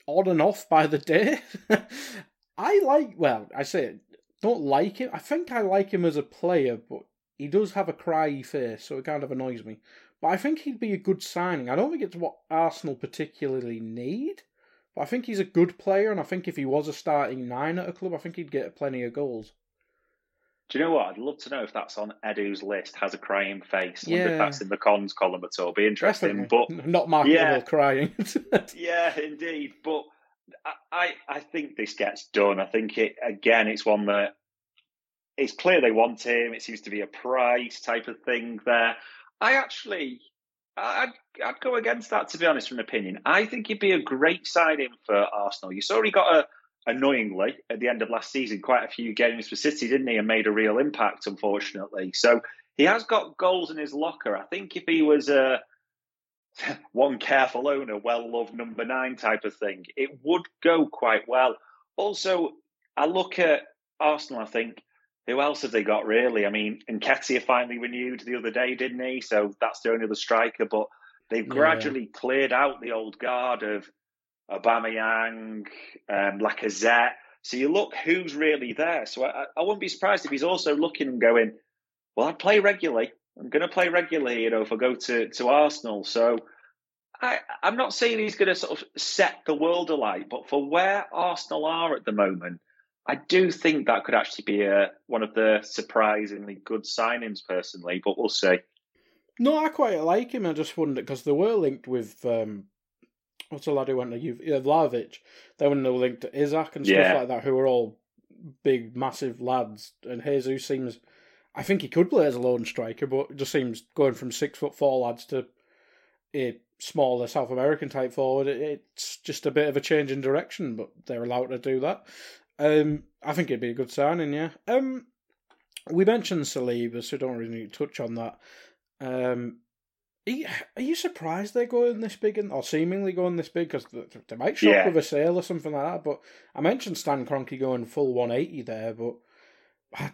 on and off by the day. I like. Well, I say it, don't like him. I think I like him as a player, but he does have a cryy face, so it kind of annoys me. But I think he'd be a good signing. I don't think it's what Arsenal particularly need, but I think he's a good player, and I think if he was a starting nine at a club, I think he'd get plenty of goals. Do you know what? I'd love to know if that's on Edu's list. Has a crying face. I wonder Yeah. if that's in the cons column at all. Be interesting. Definitely. But not marketable Yeah. crying. Yeah, indeed. But I, I, I think this gets done. I think it again. It's one that it's clear they want him. It seems to be a price type of thing there. I actually, I'd, I'd go against that to be honest. From an opinion, I think he'd be a great signing for Arsenal. You saw he got a annoyingly at the end of last season quite a few games for City, didn't he? And made a real impact, unfortunately. So he has got goals in his locker. I think if he was a one careful owner, well loved number nine type of thing, it would go quite well. Also, I look at Arsenal, I think, who else have they got really? I mean, Nketiah finally renewed the other day, didn't he? So that's the only other striker, but they've Yeah. gradually cleared out the old guard of Aubameyang, um, Lacazette. So you look who's really there. So I, I wouldn't be surprised if he's also looking and going, well, I play regularly. I'm going to play regularly, you know, if I go to, to Arsenal. So I, I'm not saying he's going to sort of set the world alight, but for where Arsenal are at the moment, I do think that could actually be a, one of the surprisingly good signings, personally. But we'll see. No, I quite like him. I just wondered because they were linked with um, what's the lad who went to Juve, yeah, Vlahovic. They were linked to Isak and stuff Yeah. like that, who are all big, massive lads. And Jesus seems, I think he could play as a lone striker, but it just seems going from six foot four lads to a smaller South American type forward. It's just a bit of a change in direction, but they're allowed to do that. Um, I think it'd be a good signing, yeah. Um, we mentioned Saliba, so don't really need to touch on that. Um, are you, are you surprised they're going this big and, or seemingly going this big? Because they, they might shock Yeah. with a sale or something like that. But I mentioned Stan Kroenke going full 180 there, but I-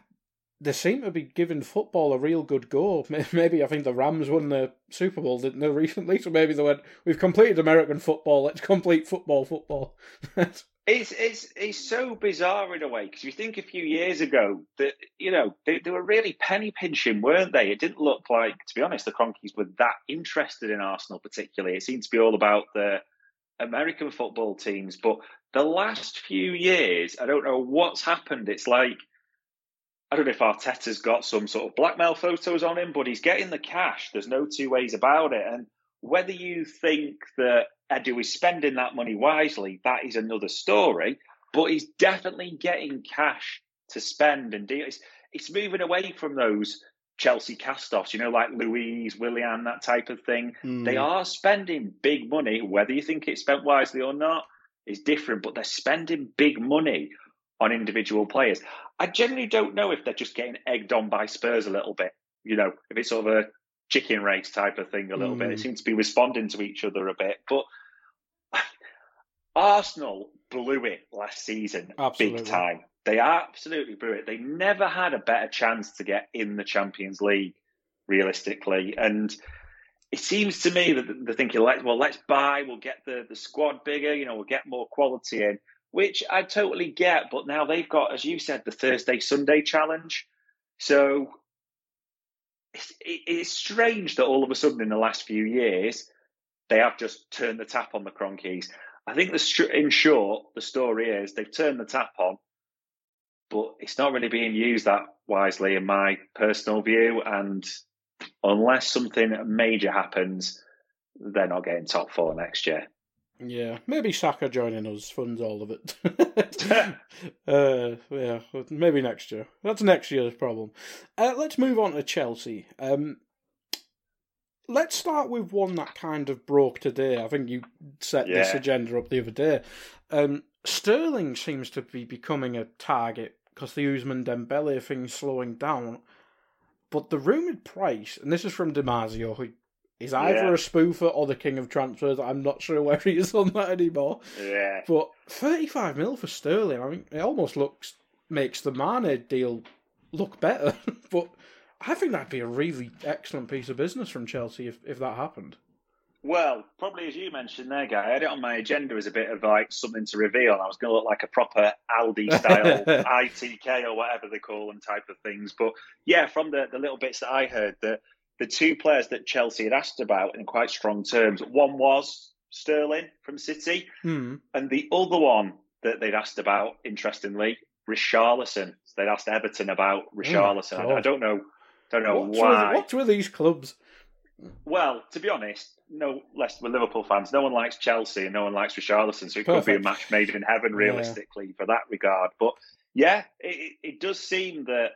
they seem to be giving football a real good go. Maybe I think the Rams won the Super Bowl, didn't they, recently? So maybe they went, we've completed American football, let's complete football, football. It's it's it's so bizarre in a way because you think a few years ago that you know they, they were really penny pinching, weren't they? It didn't look like, to be honest, the Kroenkes were that interested in Arsenal particularly. It seemed to be all about the American football teams. But the last few years, I don't know what's happened. It's like I don't know if Arteta's got some sort of blackmail photos on him, but he's getting the cash. There's no two ways about it. And whether you think that uh, Edu is spending that money wisely, that is another story. But he's definitely getting cash to spend and deal. It's, it's moving away from those Chelsea cast-offs, you know, like Luiz, Willian, that type of thing. Hmm. They are spending big money. Whether you think it's spent wisely or not is different, but they're spending big money on individual players. I generally don't know if they're just getting egged on by Spurs a little bit. You know, if it's sort of a chicken race type of thing a little bit. It Mm. seems to be responding to each other a bit. But Arsenal blew it last season Absolutely. big time. They absolutely blew it. They never had a better chance to get in the Champions League, realistically. And it seems to me that they're thinking, like, well, let's buy, we'll get the, the squad bigger, you know, we'll get more quality in, which I totally get. But now they've got, as you said, the Thursday Sunday challenge. So it's, it's strange that all of a sudden in the last few years, they have just turned the tap on the Kroenkes. I think the in short, the story is they've turned the tap on, but it's not really being used that wisely, in my personal view. And unless something major happens, they're not getting top four next year. Yeah, maybe Saka joining us funds all of it. uh, yeah, maybe next year. That's next year's problem. Uh, let's move on to Chelsea. Um, let's start with one that kind of broke today. I think you set yeah. this agenda up the other day. Um, Sterling seems to be becoming a target because the Ousmane Dembele thing's slowing down. But the rumoured price, and this is from Damasio, who is either yeah. a spoofer or the king of transfers. I'm not sure where he is on that anymore. Yeah. But 35 mil for Sterling, I mean, it almost looks makes the Mane deal look better. but I think that'd be a really excellent piece of business from Chelsea if, if that happened. Well, probably as you mentioned there, Guy, I had it on my agenda as a bit of like something to reveal. I was going to look like a proper Aldi style ITK or whatever they call them type of things. But yeah, from the, the little bits that I heard, that the two players that Chelsea had asked about in quite strong terms. One was Sterling from City, mm. and the other one that they'd asked about, interestingly, Richarlison. So they'd asked Everton about oh Richarlison. Oh, I, I, don't know, don't know what's why. With, what's with these clubs? Well, to be honest, no less we're Liverpool fans. No one likes Chelsea and no one likes Richarlison, so it Perfect. could be a match made in heaven, realistically, yeah. for that regard. But yeah, it, it does seem that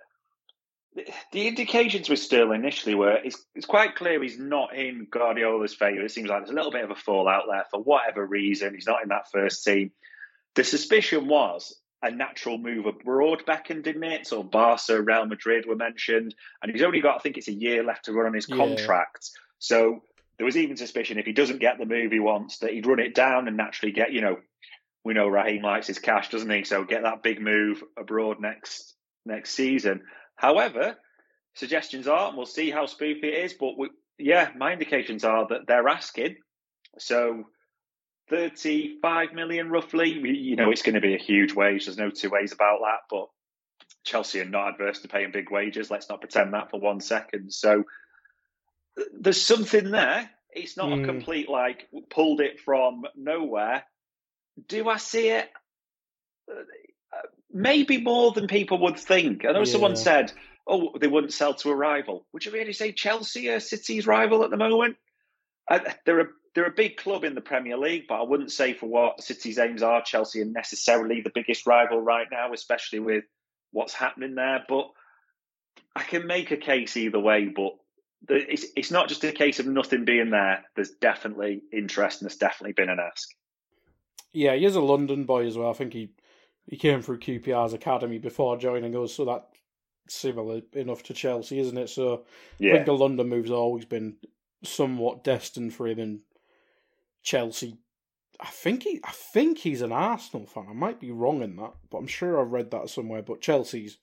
the indications with Sterling initially were it's, it's quite clear he's not in Guardiola's favour. It seems like there's a little bit of a fallout there for whatever reason. He's not in that first team. The suspicion was a natural move abroad beckoned him it. So Barca, Real Madrid were mentioned, and he's only got I think it's a year left to run on his contract. Yeah. So there was even suspicion if he doesn't get the move he wants that he'd run it down and naturally get you know we know Raheem likes his cash, doesn't he? So get that big move abroad next next season. However, suggestions are, and we'll see how spoofy it is, but we, yeah, my indications are that they're asking. So 35 million roughly. You know, it's going to be a huge wage. There's no two ways about that. But Chelsea are not adverse to paying big wages. Let's not pretend that for one second. So there's something there. It's not mm. a hmm. complete like pulled it from nowhere. Do I see it? Maybe more than people would think. I know yeah. someone said, "Oh, they wouldn't sell to a rival." Would you really say Chelsea are City's rival at the moment? Uh, they're a they're a big club in the Premier League, but I wouldn't say for what City's aims are, Chelsea are necessarily the biggest rival right now, especially with what's happening there. But I can make a case either way. But it's it's not just a case of nothing being there. There's definitely interest, and there's definitely been an ask. Yeah, he is a London boy as well. I think he he came through QPR's academy before joining us, so that's similar enough to Chelsea, isn't it? So yeah. I think the London move's always been somewhat destined for him and Chelsea. I think he, I think he's an Arsenal fan. I might be wrong in that, but I'm sure I've read that somewhere. But Chelsea's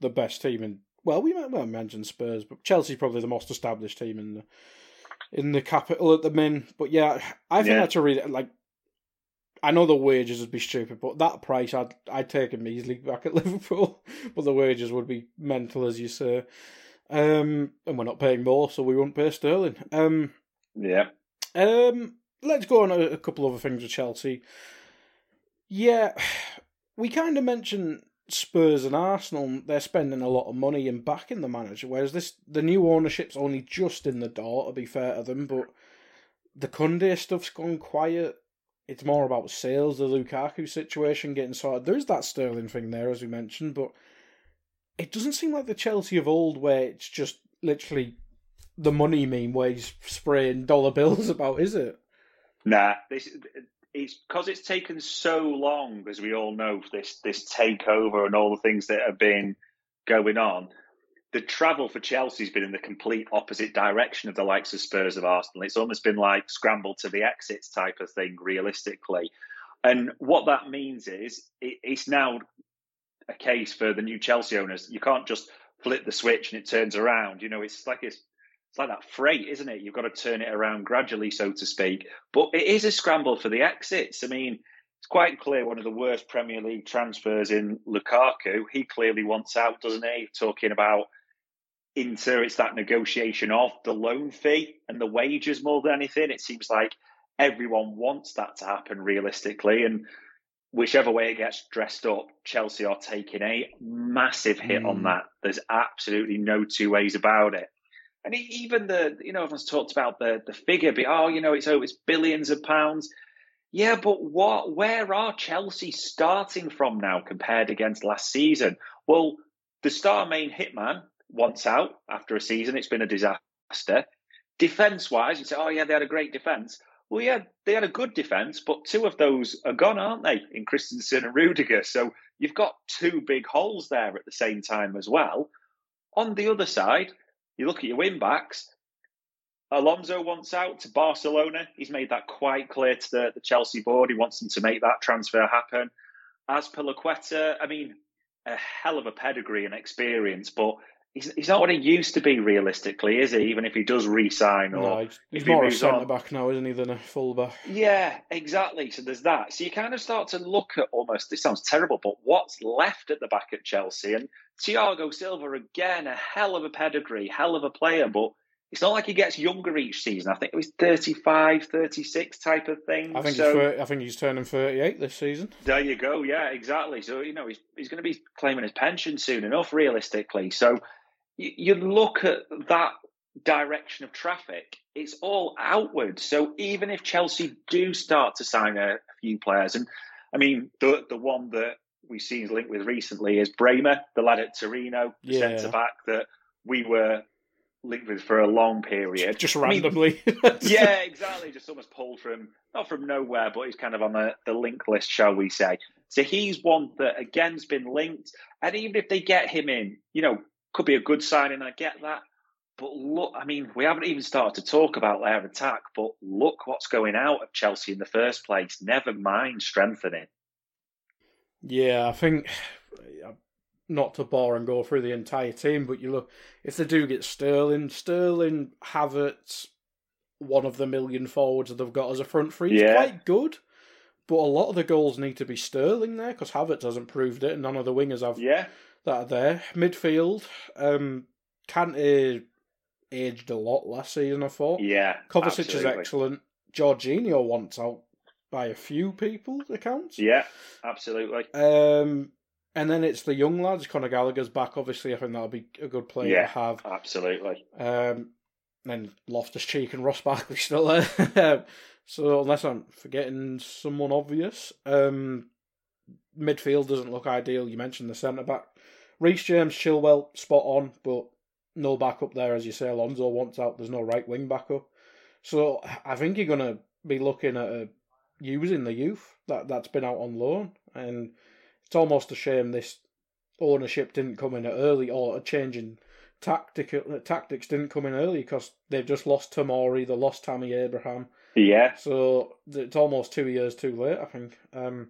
the best team in. Well, we might well mention Spurs, but Chelsea's probably the most established team in the in the capital at the min. But yeah, I think yeah. that's a really like I know the wages would be stupid, but that price I'd I'd take him easily back at Liverpool. but the wages would be mental, as you say. Um, and we're not paying more, so we won't pay Sterling. Um, yeah. Um, let's go on a, a couple other things with Chelsea. Yeah, we kind of mentioned Spurs and Arsenal. They're spending a lot of money in backing the manager, whereas this the new ownership's only just in the door. To be fair to them, but the Koundé stuff's gone quiet it's more about sales, the Lukaku situation getting sorted. There's that Sterling thing there, as we mentioned, but it doesn't seem like the Chelsea of old where it's just literally the money meme where he's spraying dollar bills about, is it? Nah, this it's because it's taken so long, as we all know, this this takeover and all the things that have been going on the travel for Chelsea's been in the complete opposite direction of the likes of Spurs of Arsenal. It's almost been like scramble to the exits type of thing, realistically. And what that means is it, it's now a case for the new Chelsea owners. You can't just flip the switch and it turns around. You know, it's like it's it's like that freight, isn't it? You've got to turn it around gradually, so to speak. But it is a scramble for the exits. I mean, it's quite clear one of the worst Premier League transfers in Lukaku. He clearly wants out, doesn't he? Talking about Inter, it's that negotiation of the loan fee and the wages more than anything. It seems like everyone wants that to happen realistically. And whichever way it gets dressed up, Chelsea are taking a massive hit mm. on that. There's absolutely no two ways about it. And even the, you know, everyone's talked about the the figure, but oh, you know, it's oh, it's billions of pounds. Yeah, but what? Where are Chelsea starting from now compared against last season? Well, the star main hitman wants out after a season. It's been a disaster. Defense wise, you say, oh yeah, they had a great defense. Well, yeah, they had a good defence, but two of those are gone, aren't they? In Christensen and Rudiger. So you've got two big holes there at the same time as well. On the other side, you look at your win backs. Alonso wants out to Barcelona. He's made that quite clear to the, the Chelsea board. He wants them to make that transfer happen. As Azpilicueta, I mean, a hell of a pedigree and experience, but he's, he's not what he used to be realistically, is he? Even if he does re-sign or no, he's, he's more he a centre back now, isn't he, than a full back? Yeah, exactly. So there's that. So you kind of start to look at almost. This sounds terrible, but what's left at the back at Chelsea and Thiago Silva again, a hell of a pedigree, hell of a player, but. It's not like he gets younger each season. I think it was 35, 36 type of thing. I think, so, he's, I think he's turning 38 this season. There you go. Yeah, exactly. So, you know, he's, he's going to be claiming his pension soon enough, realistically. So, you look at that direction of traffic, it's all outward. So even if Chelsea do start to sign a, few players, and I mean the the one that we've seen linked with recently is Bremer, the lad at Torino, the yeah. centre back that we were linked with for a long period. Just randomly. I mean, yeah, exactly. Just almost pulled from not from nowhere, but he's kind of on the, the link list, shall we say. So he's one that again's been linked. And even if they get him in, you know, could be a good signing. I get that. But look, I mean, we haven't even started to talk about their attack, but look what's going out of Chelsea in the first place. Never mind strengthening. Yeah, I think not to bore and go through the entire team, but you look if they do get Sterling, Sterling, Havertz, one of the million forwards that they've got as a front three, yeah. quite good. But a lot of the goals need to be Sterling there because Havertz hasn't proved it, and none of the wingers have. Yeah that are there. Midfield, um, Kante aged a lot last season, I thought. Yeah. Kovacic absolutely. is excellent. Jorginho wants out by a few people accounts. Yeah, absolutely. Um, and then it's the young lads. Conor Gallagher's back. Obviously, I think that'll be a good player yeah, to have. Absolutely. Um, then Loftus Cheek and Ross Barkley still there. so unless I'm forgetting someone obvious, um, midfield doesn't look ideal. You mentioned the centre back Reece James, Chilwell, spot on, but no backup there, as you say. Alonso wants out. There's no right wing backup. So I think you're going to be looking at uh, using the youth that that's been out on loan, and it's almost a shame this ownership didn't come in early, or a change in tactic tactics didn't come in early because they've just lost Tomori, they lost Tammy Abraham. Yeah. So it's almost two years too late, I think. Um,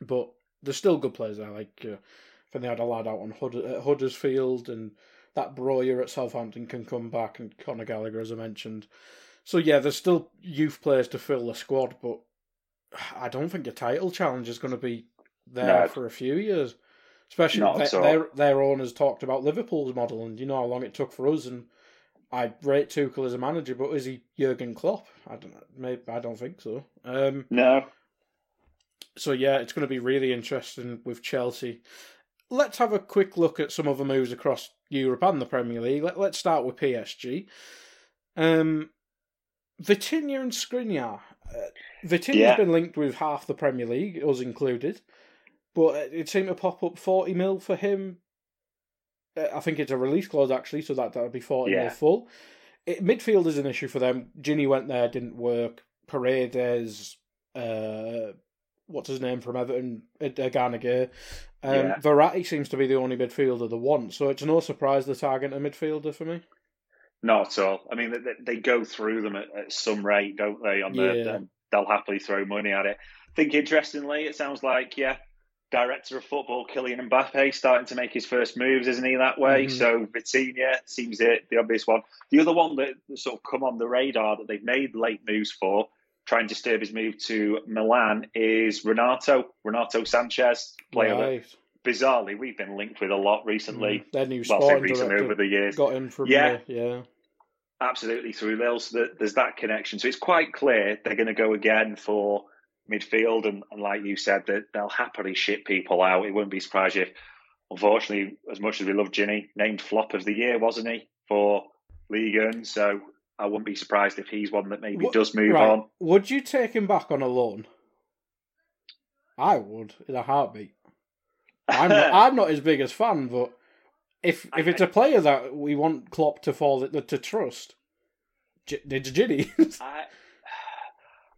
but there's still good players there, like uh, then they had a lad out on Hud- at Huddersfield, and that Broja at Southampton can come back, and Conor Gallagher, as I mentioned. So yeah, there's still youth players to fill the squad, but I don't think a title challenge is going to be there no. for a few years. Especially they, their their owners talked about Liverpool's model, and you know how long it took for us. And I rate Tuchel as a manager, but is he Jurgen Klopp? I don't know. Maybe I don't think so. Um, no. So yeah, it's going to be really interesting with Chelsea let's have a quick look at some other moves across Europe and the Premier League. Let, us start with PSG. Um, Vitinha and Skriniar. Uh, Vitinha's yeah. been linked with half the Premier League, us included, but it seemed to pop up 40 mil for him. Uh, I think it's a release clause actually, so that that'll be 40 yeah. mil full. It, midfield is an issue for them. Gini went there, didn't work. Paredes, uh, what's his name from Everton, Gallagher. Um, yeah. Verratti seems to be the only midfielder they want, so it's no surprise they're targeting a midfielder for me. Not at all. I mean, they, they go through them at, at, some rate, don't they? On the, yeah. they'll happily throw money at it. I think interestingly, it sounds like yeah, director of football Kylian Mbappe starting to make his first moves, isn't he? That way. Mm-hmm. So Vitinha seems it the obvious one. The other one that sort of come on the radar that they've made late moves for try and disturb his move to Milan is Renato, Renato Sanches, player right. that bizarrely we've been linked with a lot recently. Mm, their new well, sporting recently director over the years. got in from Yeah. the, yeah. Absolutely through Lille. So that there's that connection. So it's quite clear they're going to go again for midfield, and, and like you said, that they'll happily ship people out. It wouldn't be surprised if, unfortunately, as much as we love Gini, named flop of the year, wasn't he for Ligue 1? So I wouldn't be surprised if he's one that maybe What- does move right. on. Would you take him back on a loan? I would in a heartbeat. I'm not, I'm not his biggest fan, but if if it's a player that we want Klopp to fall to trust, J- it's Gini. I,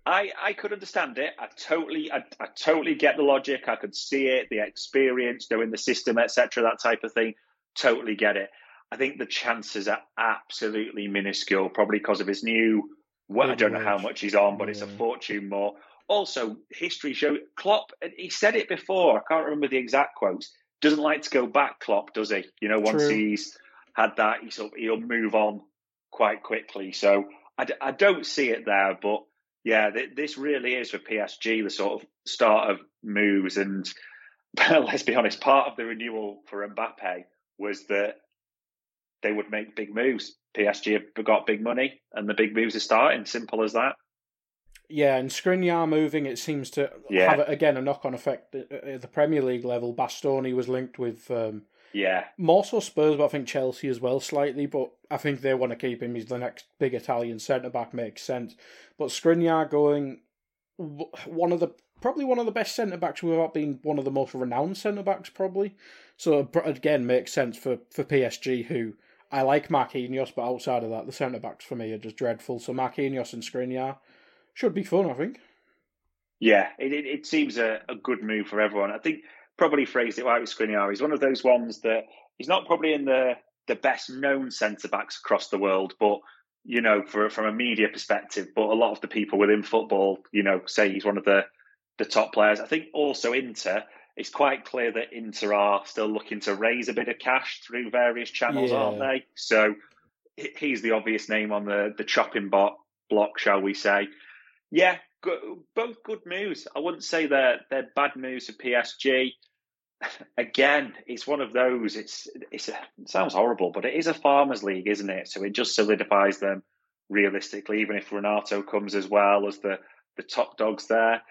I I could understand it. I totally I, I totally get the logic. I could see it, the experience, knowing the system, etc. That type of thing. Totally get it. I think the chances are absolutely minuscule, probably because of his new. Well, I don't know how much he's on, but it's a fortune more. Also, history show Klopp. and He said it before. I can't remember the exact quotes. Doesn't like to go back, Klopp, does he? You know, once True. he's had that, he's sort of- he'll move on quite quickly. So I, d- I don't see it there, but yeah, th- this really is for PSG the sort of start of moves. And let's be honest, part of the renewal for Mbappe was that they would make big moves. PSG have got big money, and the big moves are starting. Simple as that. yeah, and Skriniar moving, it seems to Yeah. have again a knock on effect at, at the Premier League level. Bastoni was linked with um, Yeah, more so Spurs, but I think Chelsea as well slightly. But I think they want to keep him. He's the next big Italian centre back. Makes sense. But Skriniar going one of the probably one of the best centre backs without being one of the most renowned centre backs probably. So again, makes sense for for PSG who. I like Marquinhos, but outside of that, the centre backs for me are just dreadful. So Marquinhos and Skriniar should be fun, I think. yeah. It, it, it seems a, a good move for everyone. I think probably phrased it right with Skriniar. He's one of those ones that he's not probably in the the best known centre backs across the world, but you know, for from a media perspective, but a lot of the people within football, you know, say he's one of the the top players. I think also Inter. It's quite clear that Inter are still looking to raise a bit of cash through various channels, Yeah. aren't they? So he's the obvious name on the the chopping block, block, shall we say? Yeah, go, both good moves. I wouldn't say they're they're bad moves for PSG. Again, it's one of those. It's it's a, it sounds horrible, but it is a farmers' league, isn't it? So it just solidifies them realistically. Even if Renato comes as well as the the top dogs there,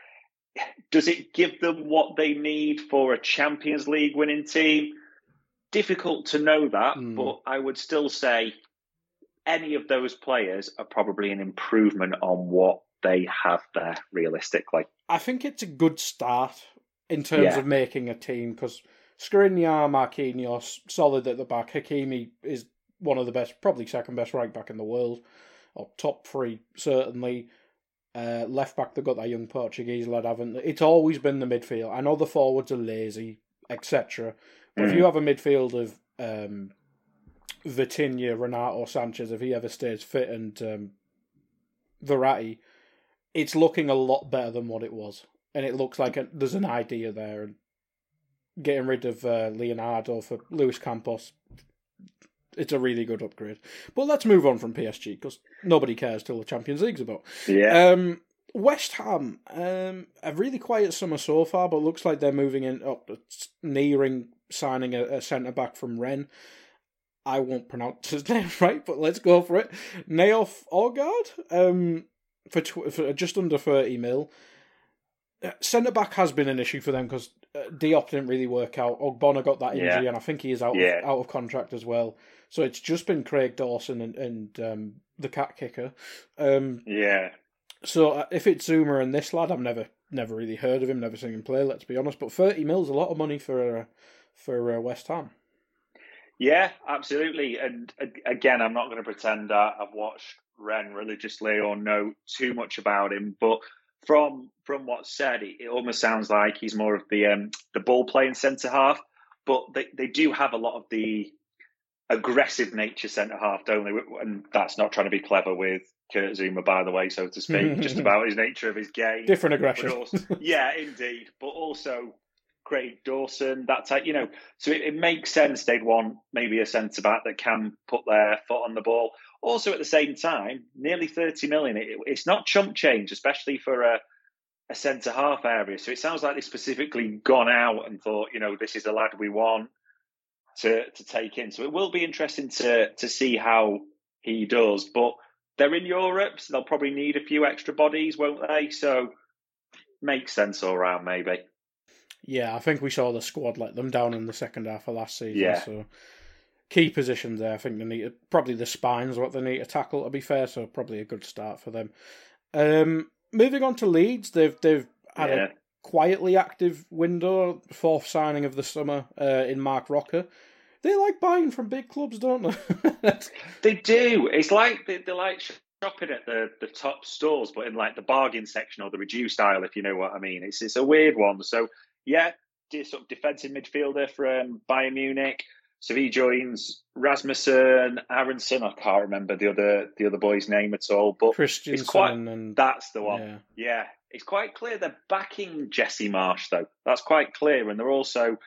does it give them what they need for a Champions League winning team? Difficult to know that, Hmm. but I would still say any of those players are probably an improvement on what they have there realistically. I think it's a good start in terms Yeah. of making a team because Skriniar, Marquinhos, solid at the back. Hakimi is one of the best, probably second best right back in the world, or top three certainly. Uh, left back, they've got that young Portuguese lad, haven't they? It's always been the midfield. I know the forwards are lazy, etc. But if Mm. you have a midfield of um, Vitinha, Renato Sanches, if he ever stays fit, and um, Verratti, it's looking a lot better than what it was, and it looks like a, there's an idea there. And getting rid of uh, Leonardo for Luis Campos, it's a really good upgrade. But let's move on from PSG because nobody cares till the Champions League's about. Yeah. Um, West Ham, um, a really quiet summer so far, but looks like they're moving in up, nearing signing a, a centre back from Rennes. I won't pronounce his name right, but let's go for it. Naof Orgard, um, for, tw- for just under 30 mil. Uh, Centre back has been an issue for them because uh, Diop didn't really work out. Ogbonna got that injury, Yeah. and I think he is out Yeah. of, out of contract as well. So it's just been Craig Dawson and, and um, the cat kicker. Um, yeah. so uh, if it's Zouma and this lad, I've never never really heard of him, never seen him play. Let's be honest, but thirty mils a lot of money for uh, for uh, West Ham. Yeah, absolutely. And again, I'm not going to pretend uh, I've watched Rennes religiously or know too much about him, but from from what's said, it, it almost sounds like he's more of the um, the ball playing centre half. But they, they do have a lot of the aggressive nature centre half, don't they? And that's not trying to be clever with Kurt Zouma, by the way, so to speak, just about his nature of his game. Different aggression. also- yeah, indeed. But also Craig Dawson, that type, you know. So it, it makes sense they'd want maybe a centre back that can put their foot on the ball. Also, at the same time, nearly 30 million. It, it's not chump change, especially for a, a centre half area. So it sounds like they've specifically gone out and thought, you know, this is the lad we want to to take in. So it will be interesting to to see how he does. But they're in Europe, so they'll probably need a few extra bodies, won't they? So makes sense all round, maybe. Yeah, I think we saw the squad let them down in the second half of last season. Yeah. So key positions there. I think they need probably the spines what they need to tackle. To be fair, so probably a good start for them. Um, moving on to Leeds, they've they've had Yeah. a quietly active window, fourth signing of the summer uh, in Marc Roca. They like buying from big clubs, don't they? They do. It's like they, they like shopping at the, the top stores, but in like the bargain section or the reduced aisle, if you know what I mean. It's it's a weird one. So yeah, sort of defensive midfielder from Bayern Munich. So he joins Rasmussen, Aaronson. I can't remember the other the other boy's name at all, but Kristensen quite- and that's the one. yeah. Yeah, it's quite clear they're backing Jesse Marsch, though. That's quite clear. And they're also,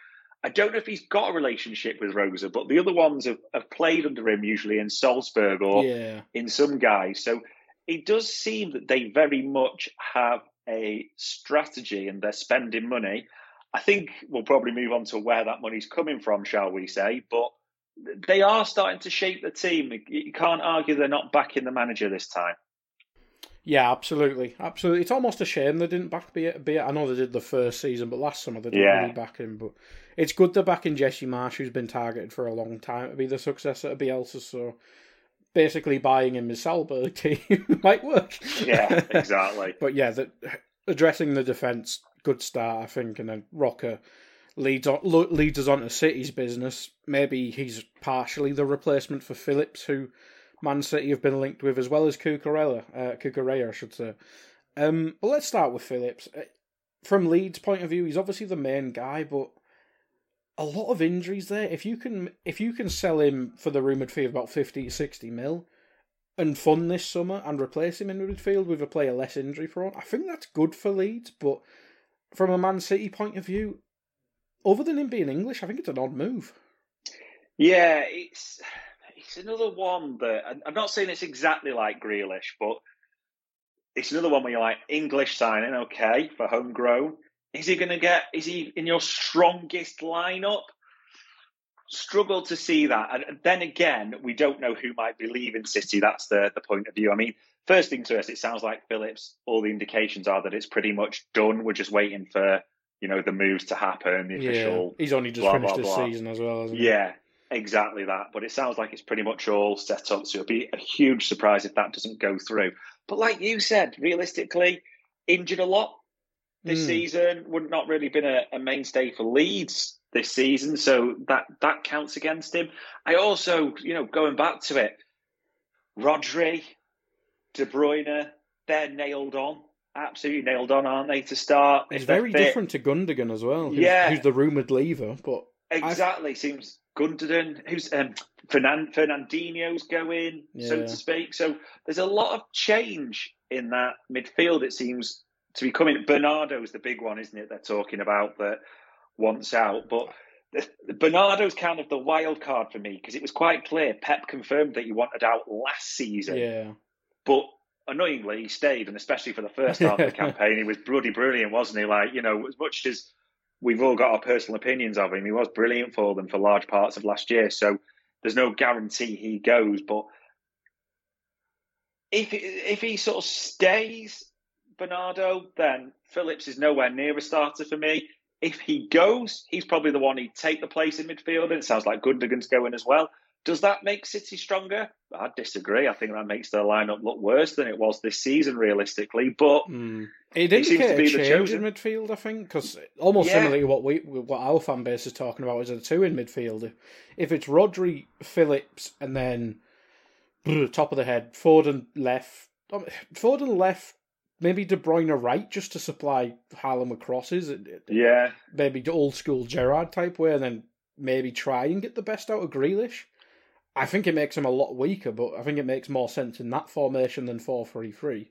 I don't know if he's got a relationship with Rosa, but the other ones have, have played under him usually in Salzburg or yeah, in some guys. So it does seem that they very much have a strategy and they're spending money. I think we'll probably move on to where that money's coming from, shall we say. But they are starting to shape the team. You can't argue they're not backing the manager this time. yeah, absolutely, absolutely. It's almost a shame they didn't back Be Be I know they did the first season, but last summer they didn't Yeah. really back him. But it's good they're backing Jesse Marsch, who's been targeted for a long time to be the successor to Bielsa. So basically, buying him his Salzburg team might work. Yeah, exactly. But yeah, the, addressing the defence, good start, I think, and then Roca leads on, leads us on to City's business. Maybe he's partially the replacement for Phillips, who Man City have been linked with, as well as Cucurella, uh, Cucurella, I should say. Um, but let's start with Phillips. Uh, From Leeds' point of view, he's obviously the main guy, but a lot of injuries there. If you can, if you can sell him for the rumoured fee of about fifty to sixty mil, and fund this summer and replace him in midfield with a player less injury prone, I think that's good for Leeds. But from a Man City point of view, other than him being English, I think it's an odd move. Yeah, it's it's another one that I'm not saying it's exactly like Grealish, but it's another one where you're like English signing, okay, for homegrown. Is he going to get? Is he in your strongest lineup? Struggle to see that, and then again, we don't know who might be leaving City. That's the the point of view. I mean, first thing to us, it sounds like Phillips. All the indications are that it's pretty much done. We're just waiting for you know the moves to happen, the official he's only just blah, finished blah, blah. season as well. Hasn't he? yeah, exactly that. But it sounds like it's pretty much all set up. So it'll be a huge surprise if that doesn't go through. But like you said, realistically, injured a lot this Mm. season. Would not really been a, a mainstay for Leeds this season. So that that counts against him. I also, you know, going back to it, Rodri, De Bruyne, they're nailed on. Absolutely nailed on, aren't they? To start, it's very fit- different to Gundogan as well. Who's, Yeah. who's the rumoured leaver, but Exactly. Seems Gundogan, who's um, Fernan- Fernandinho's going, so to speak. So there's a lot of change in that midfield. It seems to be coming. Bernardo's the big one, isn't it? They're talking about that wants out, but. Bernardo's kind of the wild card for me because it was quite clear Pep confirmed that he wanted out last season, yeah, but annoyingly he stayed, and especially for the first half of the campaign, he was bloody brilliant, wasn't he? Like you know, as much as we've all got our personal opinions of him, he was brilliant for them for large parts of last year. So there's no guarantee he goes, but if if he sort of stays, Bernardo, then Phillips is nowhere near a starter for me. If he goes, he's probably the one he'd take the place in midfield, and it sounds like Gundogan's going as well. Does that make City stronger? I disagree. I think that makes their lineup look worse than it was this season, realistically. But mm. it He seems to be the change in chosen. midfield. I think because almost Yeah. similar to what we what our fan base is talking about is a two in midfield. If, it's Rodri, Phillips, and then top of the head, Ford and left, um, and left. Maybe De Bruyne are right just to supply Haaland with crosses. Yeah, maybe the old school Gerard type way, and then maybe try and get the best out of Grealish. I think it makes him a lot weaker, but I think it makes more sense in that formation than four three three.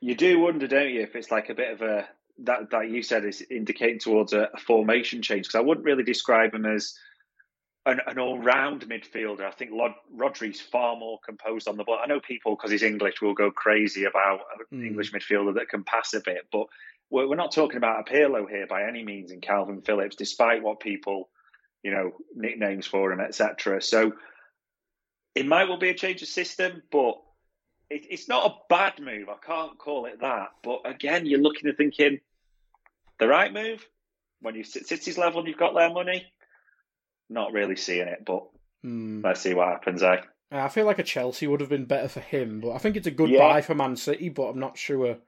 you do wonder, don't you, if it's like a bit of a that that you said is indicating towards a, a formation change? Because I wouldn't really describe him as an, an all-round midfielder. I think Rod, Rodri's far more composed on the ball. I know people, because he's English, will go crazy about an Mm. English midfielder that can pass a bit, but we're, we're not talking about a Pirlo here by any means in Kalvin Phillips, despite what people, you know, nicknames for him, etc. So it might well be a change of system, but it, it's not a bad move. I can't call it that. But again, you're looking and thinking the right move when you sit City's level and you've got their money. Not really seeing it, but Hmm. let's see what happens. Eh? I feel like a Chelsea would have been better for him, but I think it's a good Yeah. buy for Man City. But I'm not sure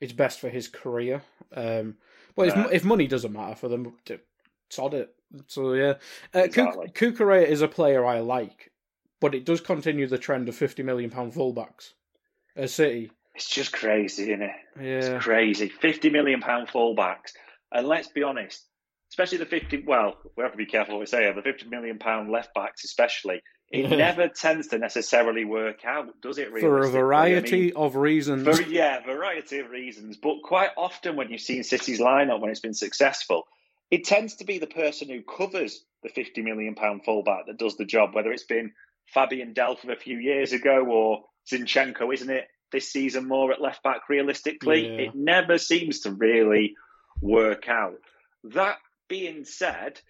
it's best for his career. Um, but if, Nah. if money doesn't matter for them, sod it. So yeah, uh, Exactly. Is a player I like, but it does continue the trend of fifty million pound fullbacks at City. It's just crazy, isn't it? Yeah, It's crazy. Fifty million pound fullbacks, and let's be honest, especially the fifty. Well, we have to be careful what we say. here, The fifty million pound left backs, especially, it never tends to necessarily work out, does it? Really? For a realistically? I variety mean, of reasons. For, yeah, variety of reasons. But quite often when you've seen City's lineup when it's been successful, it tends to be the person who covers the £50 million fullback that does the job, whether it's been Fabian Delph a few years ago or Zinchenko, isn't it? This season more at left back realistically. Yeah. It never seems to really work out. That being said,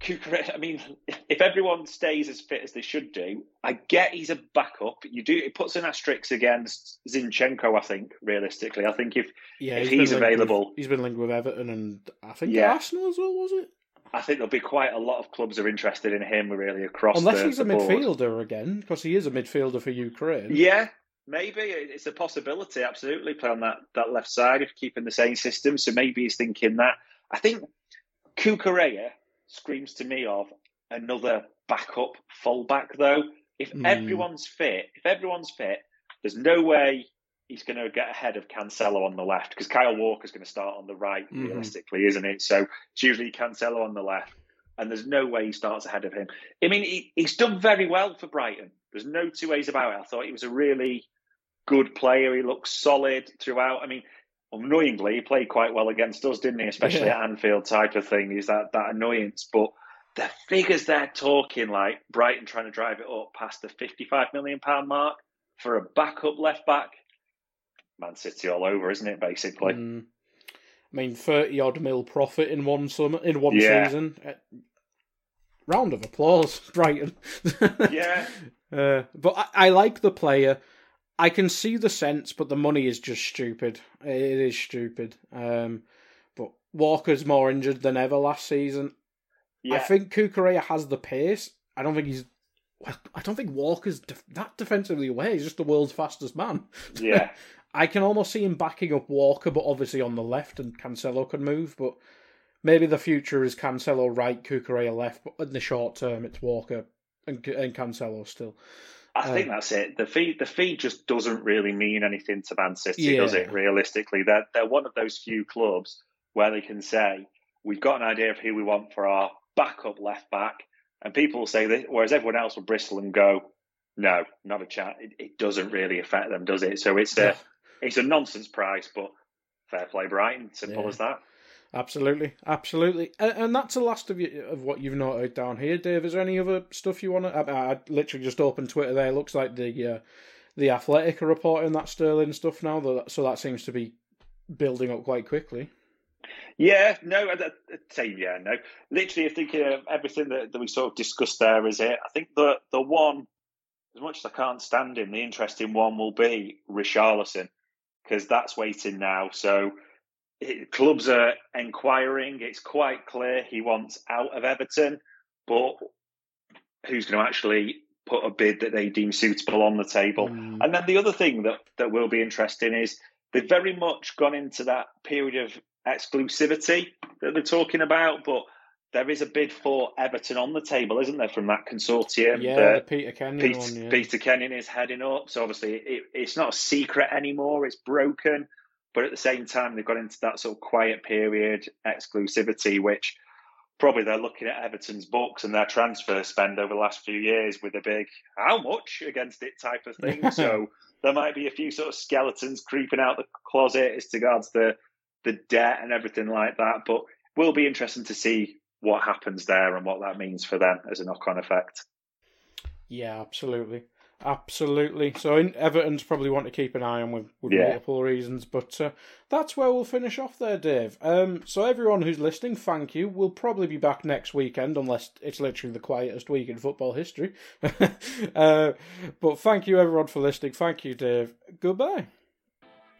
Cucurella, I mean, if everyone stays as fit as they should do, I get he's a backup. You do it puts an asterisk against Zinchenko. I think realistically, I think if yeah, if been he's linked with- available- he's been linked with Everton and I think Yeah. Arsenal as well. Was it? I think there'll be quite a lot of clubs are interested in him really across. Unless the, he's a board. midfielder again, because he is a midfielder for Ukraine. Yeah, maybe it's a possibility. Absolutely, play on that that left side if keeping the same system. So maybe he's thinking that. I think Cucurella screams to me of another backup fullback though. If Hmm. everyone's fit, if everyone's fit, there's no way he's going to get ahead of Cancelo on the left because Kyle Walker's going to start on the right, Mhm. realistically, isn't it? So it's usually Cancelo on the left, and there's no way he starts ahead of him. I mean, he, he's done very well for Brighton. There's no two ways about it. I thought he was a really good player. He looked solid throughout. I mean, annoyingly, he played quite well against us, didn't he? Especially Yeah. at Anfield type of thing. Is that that annoyance? But the figures they're talking, like Brighton trying to drive it up past the 55 million pound mark for a backup left back. Man City all over, isn't it? Basically, Mm. I mean, thirty odd mil profit in one summer in one Yeah. season. Uh, round of applause, Brighton. yeah. Uh, but I, I like the player. I can see the sense, but the money is just stupid. It is stupid. Um, but Walker's more injured than ever last season. Yeah. I think Cucurella has the pace. I don't think he's. I don't think Walker's def- that defensively away. He's just the world's fastest man. yeah. I can almost see him backing up Walker, but obviously on the left, and Cancelo can move. But maybe the future is Cancelo right, Cucurella left. But in the short term, it's Walker and, and Cancelo still. I Uh, think that's it. The fee, the fee just doesn't really mean anything to Man City, does it? Realistically, they're they're one of those few clubs where they can say we've got an idea of who we want for our backup left back, and people will say that, whereas everyone else will bristle and go, "No, not a chat." It, it doesn't really affect them, does it? So it's a it's a nonsense price, but fair play, Brighton. Simple Yeah. as that. Absolutely, absolutely, and, and that's the last of you, of what you've noted down here, Dave. Is there any other stuff you want to? I, I literally just opened Twitter. There looks like the uh, the Athletic are reporting that Sterling stuff now, though, so that seems to be building up quite quickly. Yeah, no, I'd yeah, no. Literally, I think uh, everything that, that we sort of discussed there is it. I think the the one, as much as I can't stand him, the interesting one will be Richarlison because that's waiting now. So it, clubs are inquiring. It's quite clear he wants out of Everton, but who's going to actually put a bid that they deem suitable on the table? Mm. And then the other thing that, that will be interesting is they've very much gone into that period of exclusivity that they're talking about, but there is a bid for Everton on the table, isn't there, from that consortium yeah, that Peter Kenyon Peter, one. Yeah. Peter Kenyon is heading up. So obviously it, it's not a secret anymore, it's broken. But at the same time, they've got into that sort of quiet period exclusivity, which probably they're looking at Everton's books and their transfer spend over the last few years with a big how much against it type of thing. so there might be a few sort of skeletons creeping out the closet as regards the the debt and everything like that. But will be interesting to see what happens there and what that means for them as a knock on effect. Yeah, absolutely. Absolutely. So in, Everton's probably want to keep an eye on with, with Yeah. multiple reasons, but uh, that's where we'll finish off there, Dave. Um, so everyone who's listening, thank you. We'll probably be back next weekend, unless it's literally the quietest week in football history. uh, but thank you everyone for listening. Thank you, Dave. Goodbye.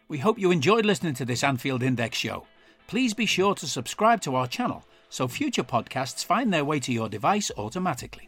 We hope you enjoyed listening to this Anfield Index show. Please be sure to subscribe to our channel so future podcasts find their way to your device automatically.